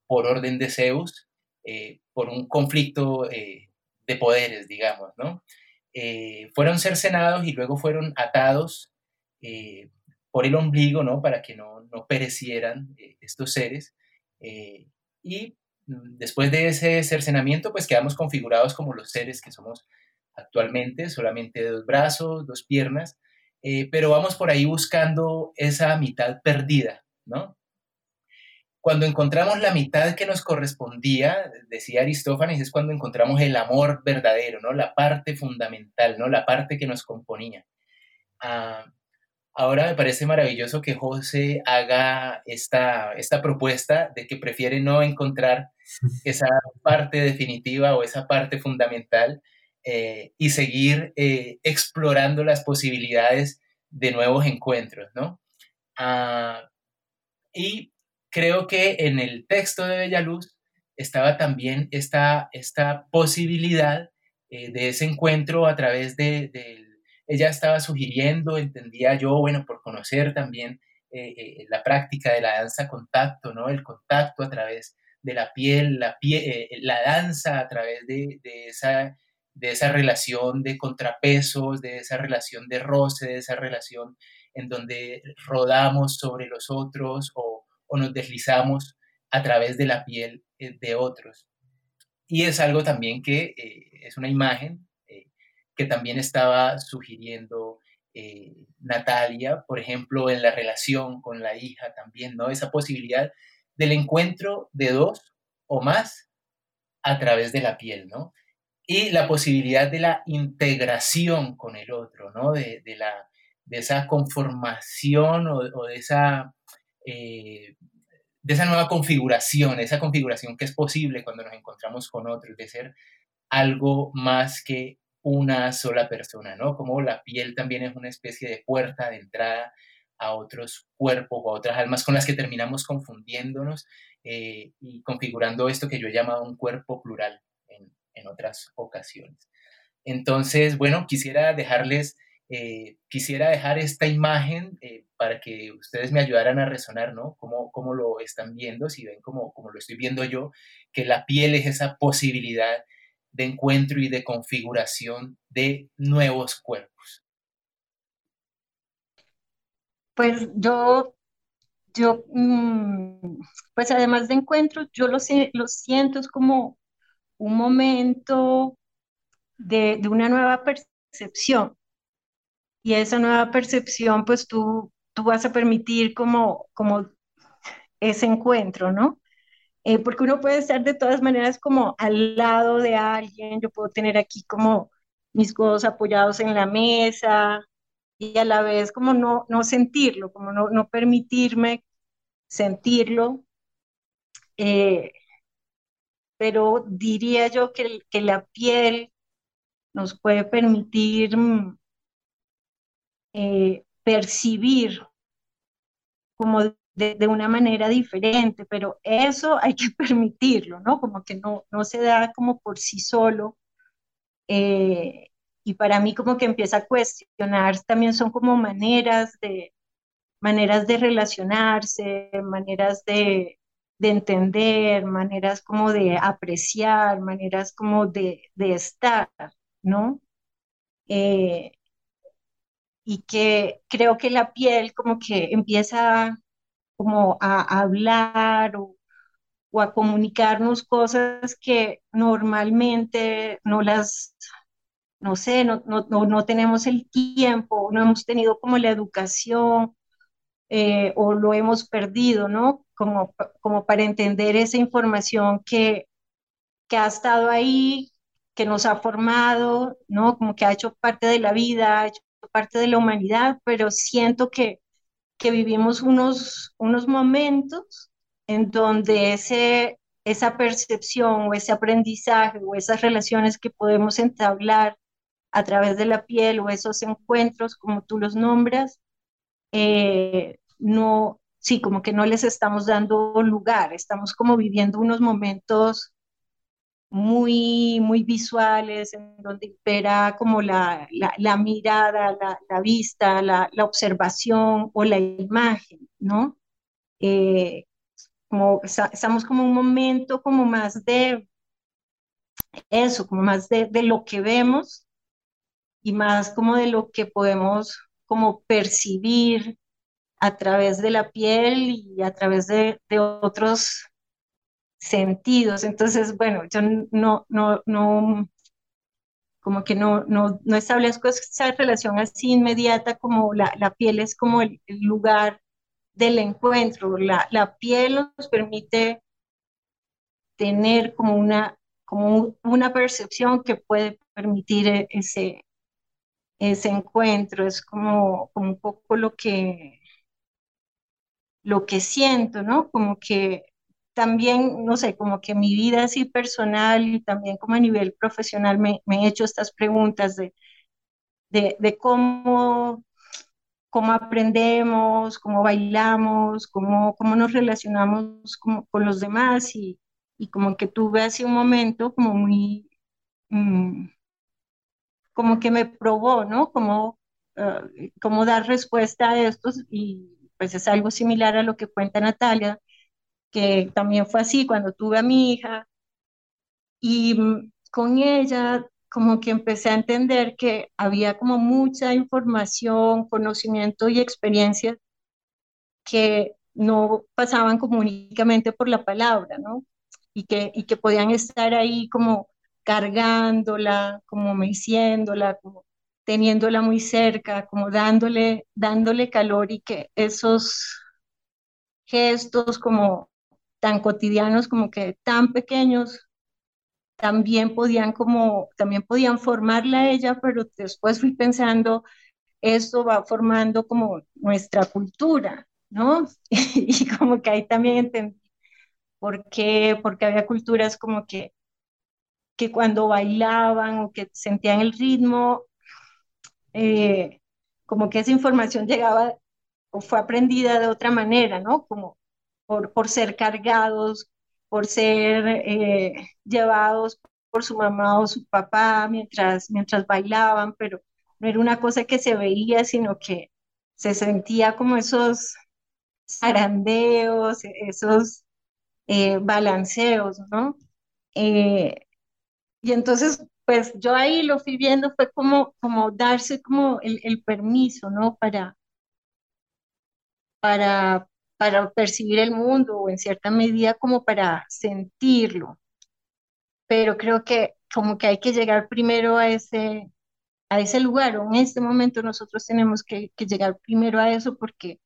por orden de Zeus, eh, por un conflicto de poderes, digamos, ¿no? fueron cercenados y luego fueron atados por el ombligo, ¿no? Para que no, no perecieran estos seres. y mm, después de ese cercenamiento, pues quedamos configurados como los seres que somos actualmente, solamente dos brazos, dos piernas, eh, pero vamos por ahí buscando esa mitad perdida, ¿no? Cuando encontramos la mitad que nos correspondía, decía Aristófanes, es cuando encontramos el amor verdadero, ¿no? La parte fundamental, ¿no? La parte que nos componía. Ah, ahora me parece maravilloso que José haga esta, esta propuesta de que prefiere no encontrar [laughs] esa parte definitiva o esa parte fundamental, eh, y seguir eh, explorando las posibilidades de nuevos encuentros, ¿no? Ah, y creo que en el texto de Bellaluz estaba también esta, esta posibilidad eh, de ese encuentro a través de, ella estaba sugiriendo, entendía yo, bueno, por conocer también la práctica de la danza contacto, ¿no? El contacto a través de la piel, la, la danza a través de, de esa de esa relación de contrapesos, de esa relación de roce, de esa relación en donde rodamos sobre los otros o, nos deslizamos a través de la piel eh, de otros. Y es algo también que eh, es una imagen eh, que también estaba sugiriendo Natalia, por ejemplo, en la relación con la hija también, ¿no? Esa posibilidad del encuentro de dos o más a través de la piel, ¿no? y la posibilidad de la integración con el otro, ¿no? De, la, de esa conformación o, de, esa, eh, de esa nueva configuración, esa configuración que es posible cuando nos encontramos con otros, de ser algo más que una sola persona, ¿no? Como la piel también es una especie de puerta de entrada a otros cuerpos o a otras almas con las que terminamos confundiéndonos eh, y configurando esto que yo he llamado un cuerpo plural en otras ocasiones. Entonces, bueno, quisiera dejarles, eh, quisiera dejar esta imagen eh, para que ustedes me ayudaran a resonar, ¿no? ¿Cómo, cómo lo están viendo? Si ven como, como lo estoy viendo yo, que la piel es esa posibilidad de encuentro y de configuración de nuevos cuerpos. Pues yo, yo, mm, pues además de encuentros, yo lo, lo siento es como un momento de, una nueva percepción percepción. Y esa nueva percepción, pues tú, tú vas a permitir como, como ese encuentro, ¿no? Eh, porque uno puede estar de todas maneras como al lado de alguien, yo puedo tener aquí como mis codos apoyados en la mesa y a la vez como no, no sentirlo, como no, no permitirme sentirlo. Eh, pero diría yo que, que la piel nos puede permitir mm, eh, percibir como de, una manera diferente, pero eso hay que [laughs] permitirlo, ¿no? Como que no, no se da como por sí solo. Eh, y para mí como que empieza a cuestionar, también son como maneras de, maneras de relacionarse, maneras de, de entender, maneras como de apreciar, maneras como de, de estar, ¿no? Eh, y que creo que la piel como que empieza como a, hablar o, o, a comunicarnos cosas que normalmente no las, no sé, no, no, no, tenemos el tiempo, no hemos tenido como la educación eh, o lo hemos perdido, ¿no? Como, como para entender esa información que, que ha estado ahí, que nos ha formado, ¿no? Como que ha hecho parte de la vida, ha hecho parte de la humanidad, pero siento que, que vivimos unos, unos momentos en donde ese, esa percepción o ese aprendizaje o esas relaciones que podemos entablar a través de la piel o esos encuentros, como tú los nombras, eh, no, sí, como que no les estamos dando lugar, estamos como viviendo unos momentos muy, muy visuales, en donde impera como la, la, mirada, la, vista, la, observación o la imagen, ¿no? Eh, como, estamos como un momento como más de eso, como más de, de lo que vemos y más como de lo que podemos como percibir a través de la piel y a través de, de otros sentidos. Entonces, bueno, yo no, no, no, como que no, no, no establezco esa relación así inmediata como la, la piel es como el, lugar del encuentro. La, la, piel nos permite tener como una, como una percepción que puede permitir e, ese, ese encuentro. Es como, como un poco lo que, lo que siento, ¿no? Como que también, no sé, como que mi vida así personal y también como a nivel profesional me, he hecho estas preguntas de, de, cómo, cómo aprendemos, cómo bailamos, cómo, cómo nos relacionamos con los demás y, y, como que tuve así un momento como muy, mm, como que me probó, ¿no? Como, ah, como dar respuesta a estos y pues es algo similar a lo que cuenta Natalia también fue así cuando tuve a mi hija. Y mm, con ella como que empecé a entender que había como mucha información, conocimiento y experiencia que no pasaban como únicamente por la palabra, ¿no? Y que, y que podían estar ahí como cargándola, como meciéndola, como teniéndola muy cerca, como dándole, dándole calor y que esos gestos como tan cotidianos como que tan pequeños también podían como también podían formarla a ella, pero después fui pensando esto va formando como nuestra cultura, ¿no? [laughs] y como que ahí también entendí por qué, porque había culturas como que que cuando bailaban o que sentían el ritmo, eh, como que esa información llegaba o fue aprendida de otra manera, ¿no? Como por, ser cargados, por ser eh, llevados por su mamá o su papá mientras, mientras bailaban, pero no era una cosa que se veía, sino que se sentía como esos zarandeos, esos eh, balanceos, ¿no? Eh, y entonces, pues yo ahí lo fui viendo, fue como, como darse como el, el permiso, ¿no? Para, para, para percibir el mundo o en cierta medida como para sentirlo. Pero creo que como que hay que llegar primero a ese, a ese lugar o en este momento nosotros tenemos que, llegar primero a eso porque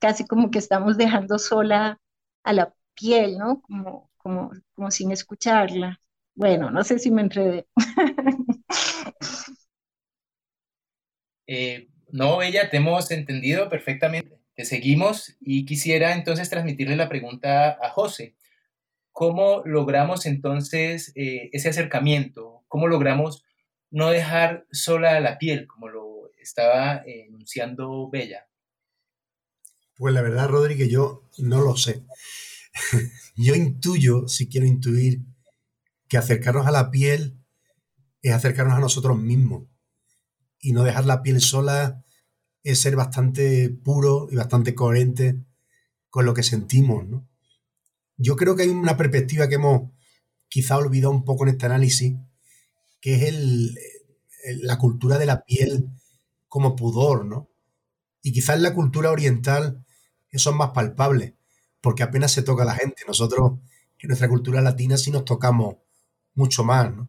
casi como que estamos dejando sola a la piel, ¿no? Como, como, como sin escucharla. Bueno, no sé si me enredé. [laughs] Eh, no, ella, te hemos entendido perfectamente. Te seguimos y quisiera entonces transmitirle la pregunta a José. ¿Cómo logramos entonces eh, ese acercamiento? ¿Cómo logramos no dejar sola la piel, como lo estaba enunciando Bella? Pues la verdad, Rodríguez, yo no lo sé. [laughs] yo intuyo, si quiero intuir, que acercarnos a la piel es acercarnos a nosotros mismos. Y no dejar la piel sola es ser bastante puro y bastante coherente con lo que sentimos. Yo creo que hay una perspectiva que hemos quizá olvidado un poco en este análisis, que es el, la cultura de la piel como pudor, ¿no? Y quizás en la cultura oriental eso es más palpable, porque apenas se toca la gente. Nosotros, en nuestra cultura latina, sí nos tocamos mucho más, ¿no?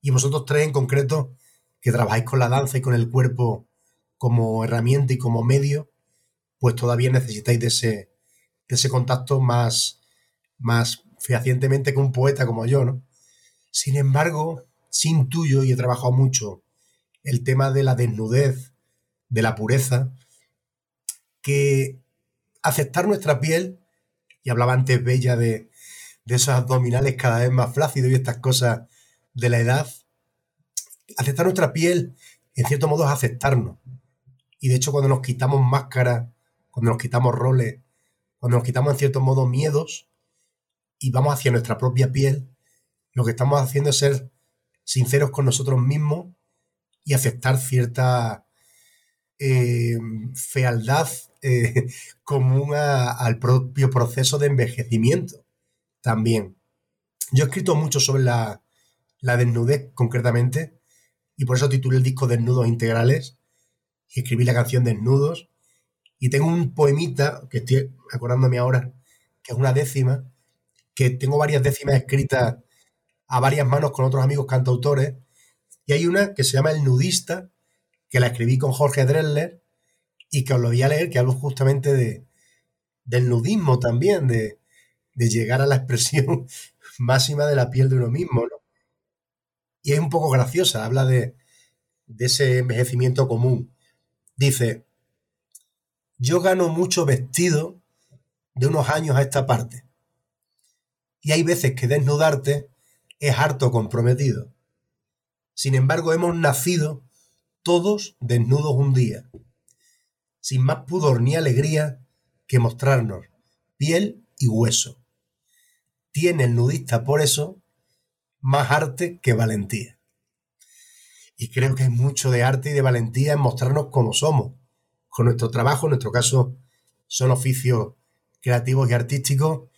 Y vosotros tres en concreto, que trabajáis con la danza y con el cuerpo como herramienta y como medio, pues todavía necesitáis de ese, de ese contacto más, más fehacientemente que un poeta como yo, ¿no? Sin embargo, sin tuyo, y he trabajado mucho el tema de la desnudez, de la pureza, que aceptar nuestra piel, y hablaba antes Bella de, de esos abdominales cada vez más flácidos y estas cosas de la edad, aceptar nuestra piel, en cierto modo, es aceptarnos. Y de hecho, cuando nos quitamos máscaras, cuando nos quitamos roles, cuando nos quitamos en cierto modo miedos y vamos hacia nuestra propia piel, lo que estamos haciendo es ser sinceros con nosotros mismos y aceptar cierta eh, fealdad eh, [laughs] común al propio proceso de envejecimiento también. Yo he escrito mucho sobre la, la desnudez concretamente y por eso titulé el disco Desnudos Integrales y escribí la canción Desnudos. Y tengo un poemita, que estoy acordándome ahora, que es una décima, que tengo varias décimas escritas a varias manos con otros amigos cantautores. Y hay una que se llama El Nudista, que la escribí con Jorge Dressler y que os lo voy a leer, que hablo justamente de, del nudismo también, de, de llegar a la expresión [laughs] máxima de la piel de uno mismo. ¿no? Y es un poco graciosa, habla de, de ese envejecimiento común. Dice, yo gano mucho vestido de unos años a esta parte. Y hay veces que desnudarte es harto comprometido. Sin embargo, hemos nacido todos desnudos un día, sin más pudor ni alegría que mostrarnos piel y hueso. Tiene el nudista por eso más arte que valentía. Y creo que hay mucho de arte y de valentía en mostrarnos como somos, con nuestro trabajo, en nuestro caso son oficios creativos y artísticos,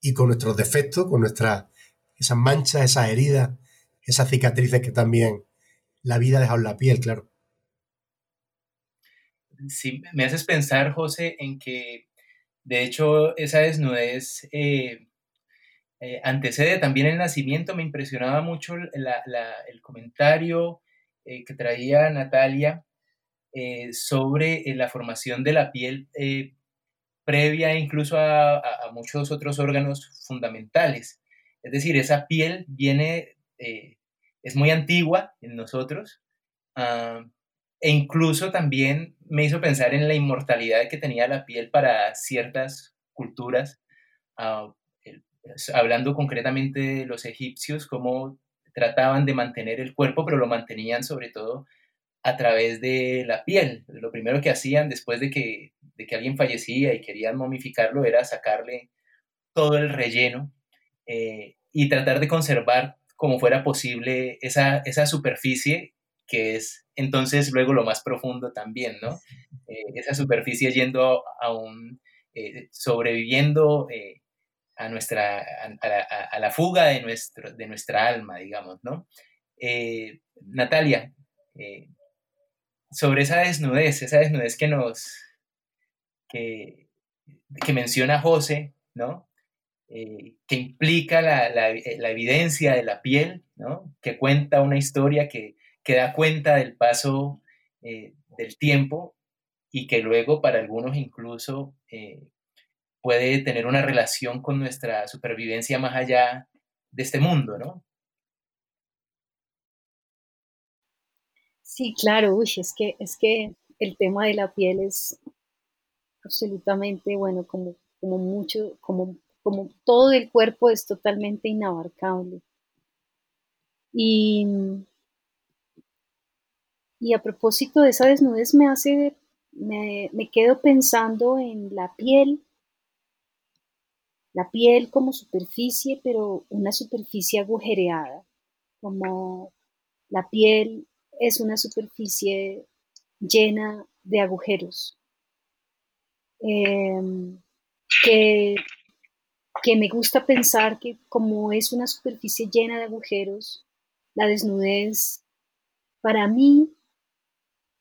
y con nuestros defectos, con nuestras esas manchas, esas heridas, esas cicatrices que también la vida ha dejado en la piel, claro. Sí, me haces pensar, José, en que de hecho esa desnudez eh, eh, antecede también el nacimiento. Me impresionaba mucho el comentario eh, que traía Natalia eh, sobre eh, la formación de la piel previa incluso a, muchos otros órganos fundamentales. Es decir, esa piel viene, es muy antigua en nosotros ah, e incluso también me hizo pensar en la inmortalidad que tenía la piel para ciertas culturas, ah, hablando concretamente de los egipcios, como trataban de mantener el cuerpo, pero lo mantenían sobre todo a través de la piel. Lo primero que hacían después de que, de que alguien fallecía y querían momificarlo era sacarle todo el relleno eh, y tratar de conservar como fuera posible esa, esa superficie que es entonces luego lo más profundo también, ¿no? Eh, esa superficie yendo a un, eh, sobreviviendo a, nuestra, a, la, fuga de, nuestro, de nuestra alma, digamos, ¿no? Eh, Natalia, eh, sobre esa desnudez, esa desnudez que nos, que, que menciona José, ¿no? Eh, que implica la, la, evidencia de la piel, ¿no? Que cuenta una historia que, que da cuenta del paso del tiempo y que luego para algunos incluso puede tener una relación con nuestra supervivencia más allá de este mundo, ¿no? Sí, claro, uy, es que, es que el tema de la piel es absolutamente, bueno, como, como mucho, como, como todo el cuerpo es totalmente inabarcable. Y, y a propósito de esa desnudez me hace, me, me quedo pensando en la piel, la piel como superficie, pero una superficie agujereada, como la piel es una superficie llena de agujeros, em, que, que me gusta pensar que como es una superficie llena de agujeros, la desnudez para mí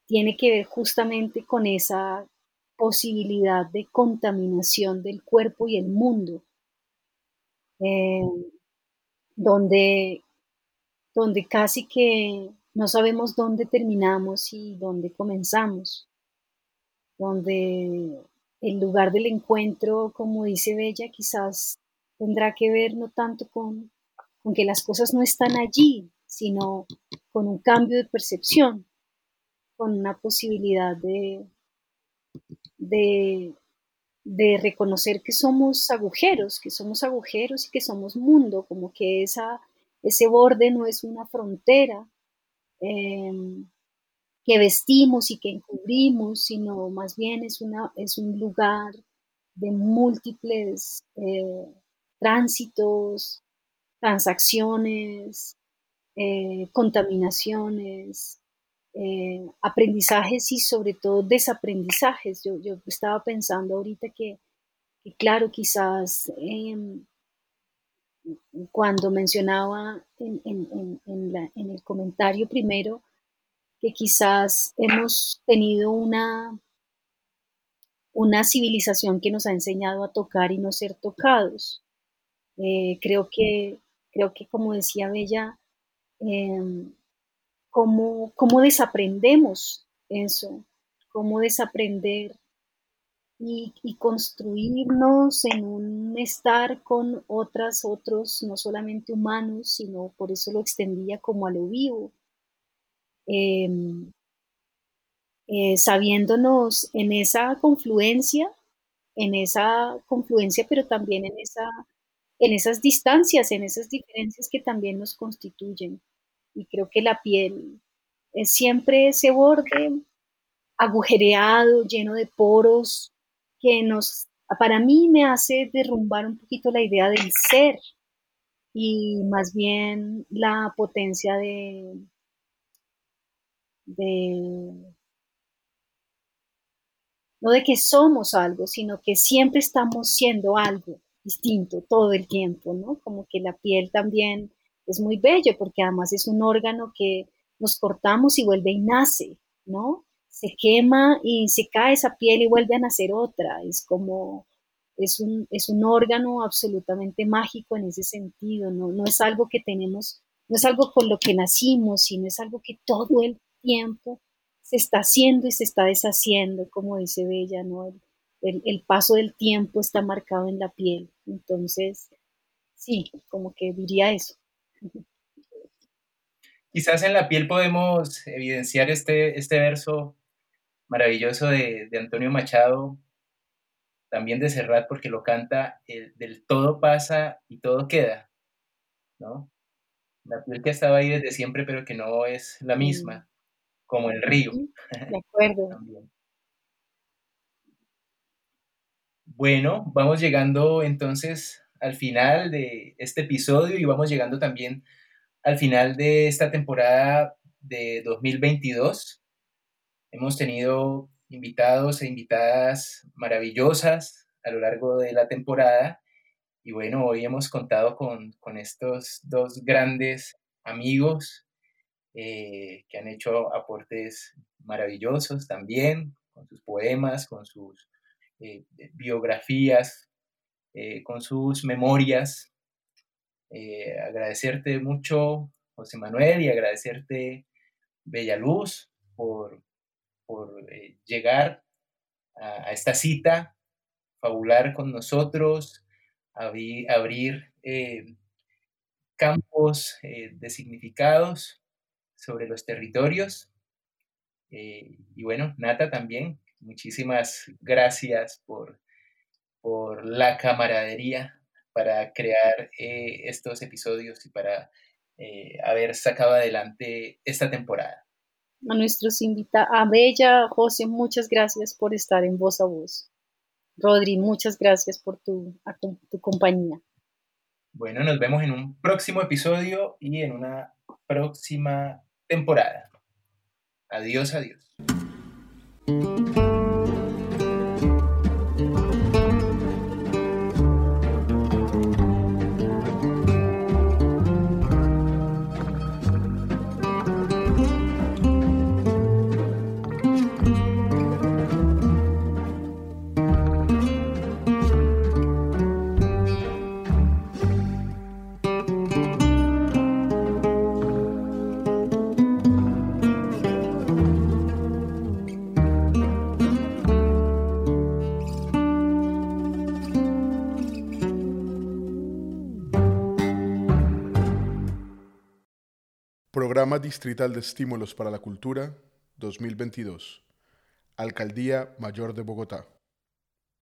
tiene que ver justamente con esa posibilidad de contaminación del cuerpo y el mundo, em, donde, donde casi que no sabemos dónde terminamos y dónde comenzamos, donde el lugar del encuentro, como dice Bella, quizás tendrá que ver no tanto con, con que las cosas no están allí, sino con un cambio de percepción, con una posibilidad de, de, reconocer que somos agujeros, que somos agujeros y que somos mundo, como que esa, ese borde no es una frontera, Em, que vestimos y que encubrimos, sino más bien es, una, es un lugar de múltiples eh, tránsitos, transacciones, eh, contaminaciones, eh, aprendizajes y sobre todo desaprendizajes. Yo, yo estaba pensando ahorita que, claro, quizás em, cuando mencionaba en, el comentario primero que quizás hemos tenido una, una civilización que nos ha enseñado a tocar y no ser tocados. Eh, creo, que, creo que, como decía Bella, em, cómo, cómo desaprendemos eso, cómo desaprender y, construirnos en un estar con otras, otros, no solamente humanos, sino por eso lo extendía como a lo vivo. Em, eh, sabiéndonos en esa confluencia, en esa confluencia, pero también en, esa, en esas distancias, en esas diferencias que también nos constituyen. Y creo que la piel es siempre ese borde agujereado, lleno de poros, que nos, para mí me hace derrumbar un poquito la idea del ser y más bien la potencia de, de no de que somos algo, sino que siempre estamos siendo algo distinto todo el tiempo, ¿no? Como que la piel también es muy bello porque además es un órgano que nos cortamos y vuelve y nace, ¿no? se quema y se cae esa piel y vuelve a nacer otra. Es como, es un, es un órgano absolutamente mágico en ese sentido, ¿no? no es algo que tenemos, no es algo con lo que nacimos, sino es algo que todo el tiempo se está haciendo y se está deshaciendo, como dice Bella, ¿no? El, el, paso del tiempo está marcado en la piel. Entonces, sí, como que diría eso. Quizás en la piel podemos evidenciar este, este verso maravilloso de, Antonio Machado, también de Serrat, porque lo canta, el, del todo pasa y todo queda, ¿no? La piel que estaba ahí desde siempre, pero que no es la misma, como el río. [laughs] De acuerdo. Bueno, vamos llegando entonces al final de este episodio y vamos llegando también al final de esta temporada de 2022. Hemos tenido invitados e invitadas maravillosas a lo largo de la temporada y bueno, hoy hemos contado con, estos dos grandes amigos eh, que han hecho aportes maravillosos también, con sus poemas, con sus eh, biografías, eh, con sus memorias. agradecerte mucho, José Manuel, y agradecerte Bella Luz, por, por eh, llegar a, esta cita, fabular con nosotros, abrir, abrir eh, campos eh, de significados sobre los territorios. y bueno, Nata también, muchísimas gracias por, por la camaradería para crear estos episodios y para haber sacado adelante esta temporada a nuestros invitados, a Bella, José, muchas gracias por estar en Voz a Voz. Rodri, muchas gracias por tu, tu compañía. Bueno, nos vemos en un próximo episodio y en una próxima temporada. Adiós, adiós. Programa Distrital de Estímulos para la Cultura 2022. Alcaldía Mayor de Bogotá.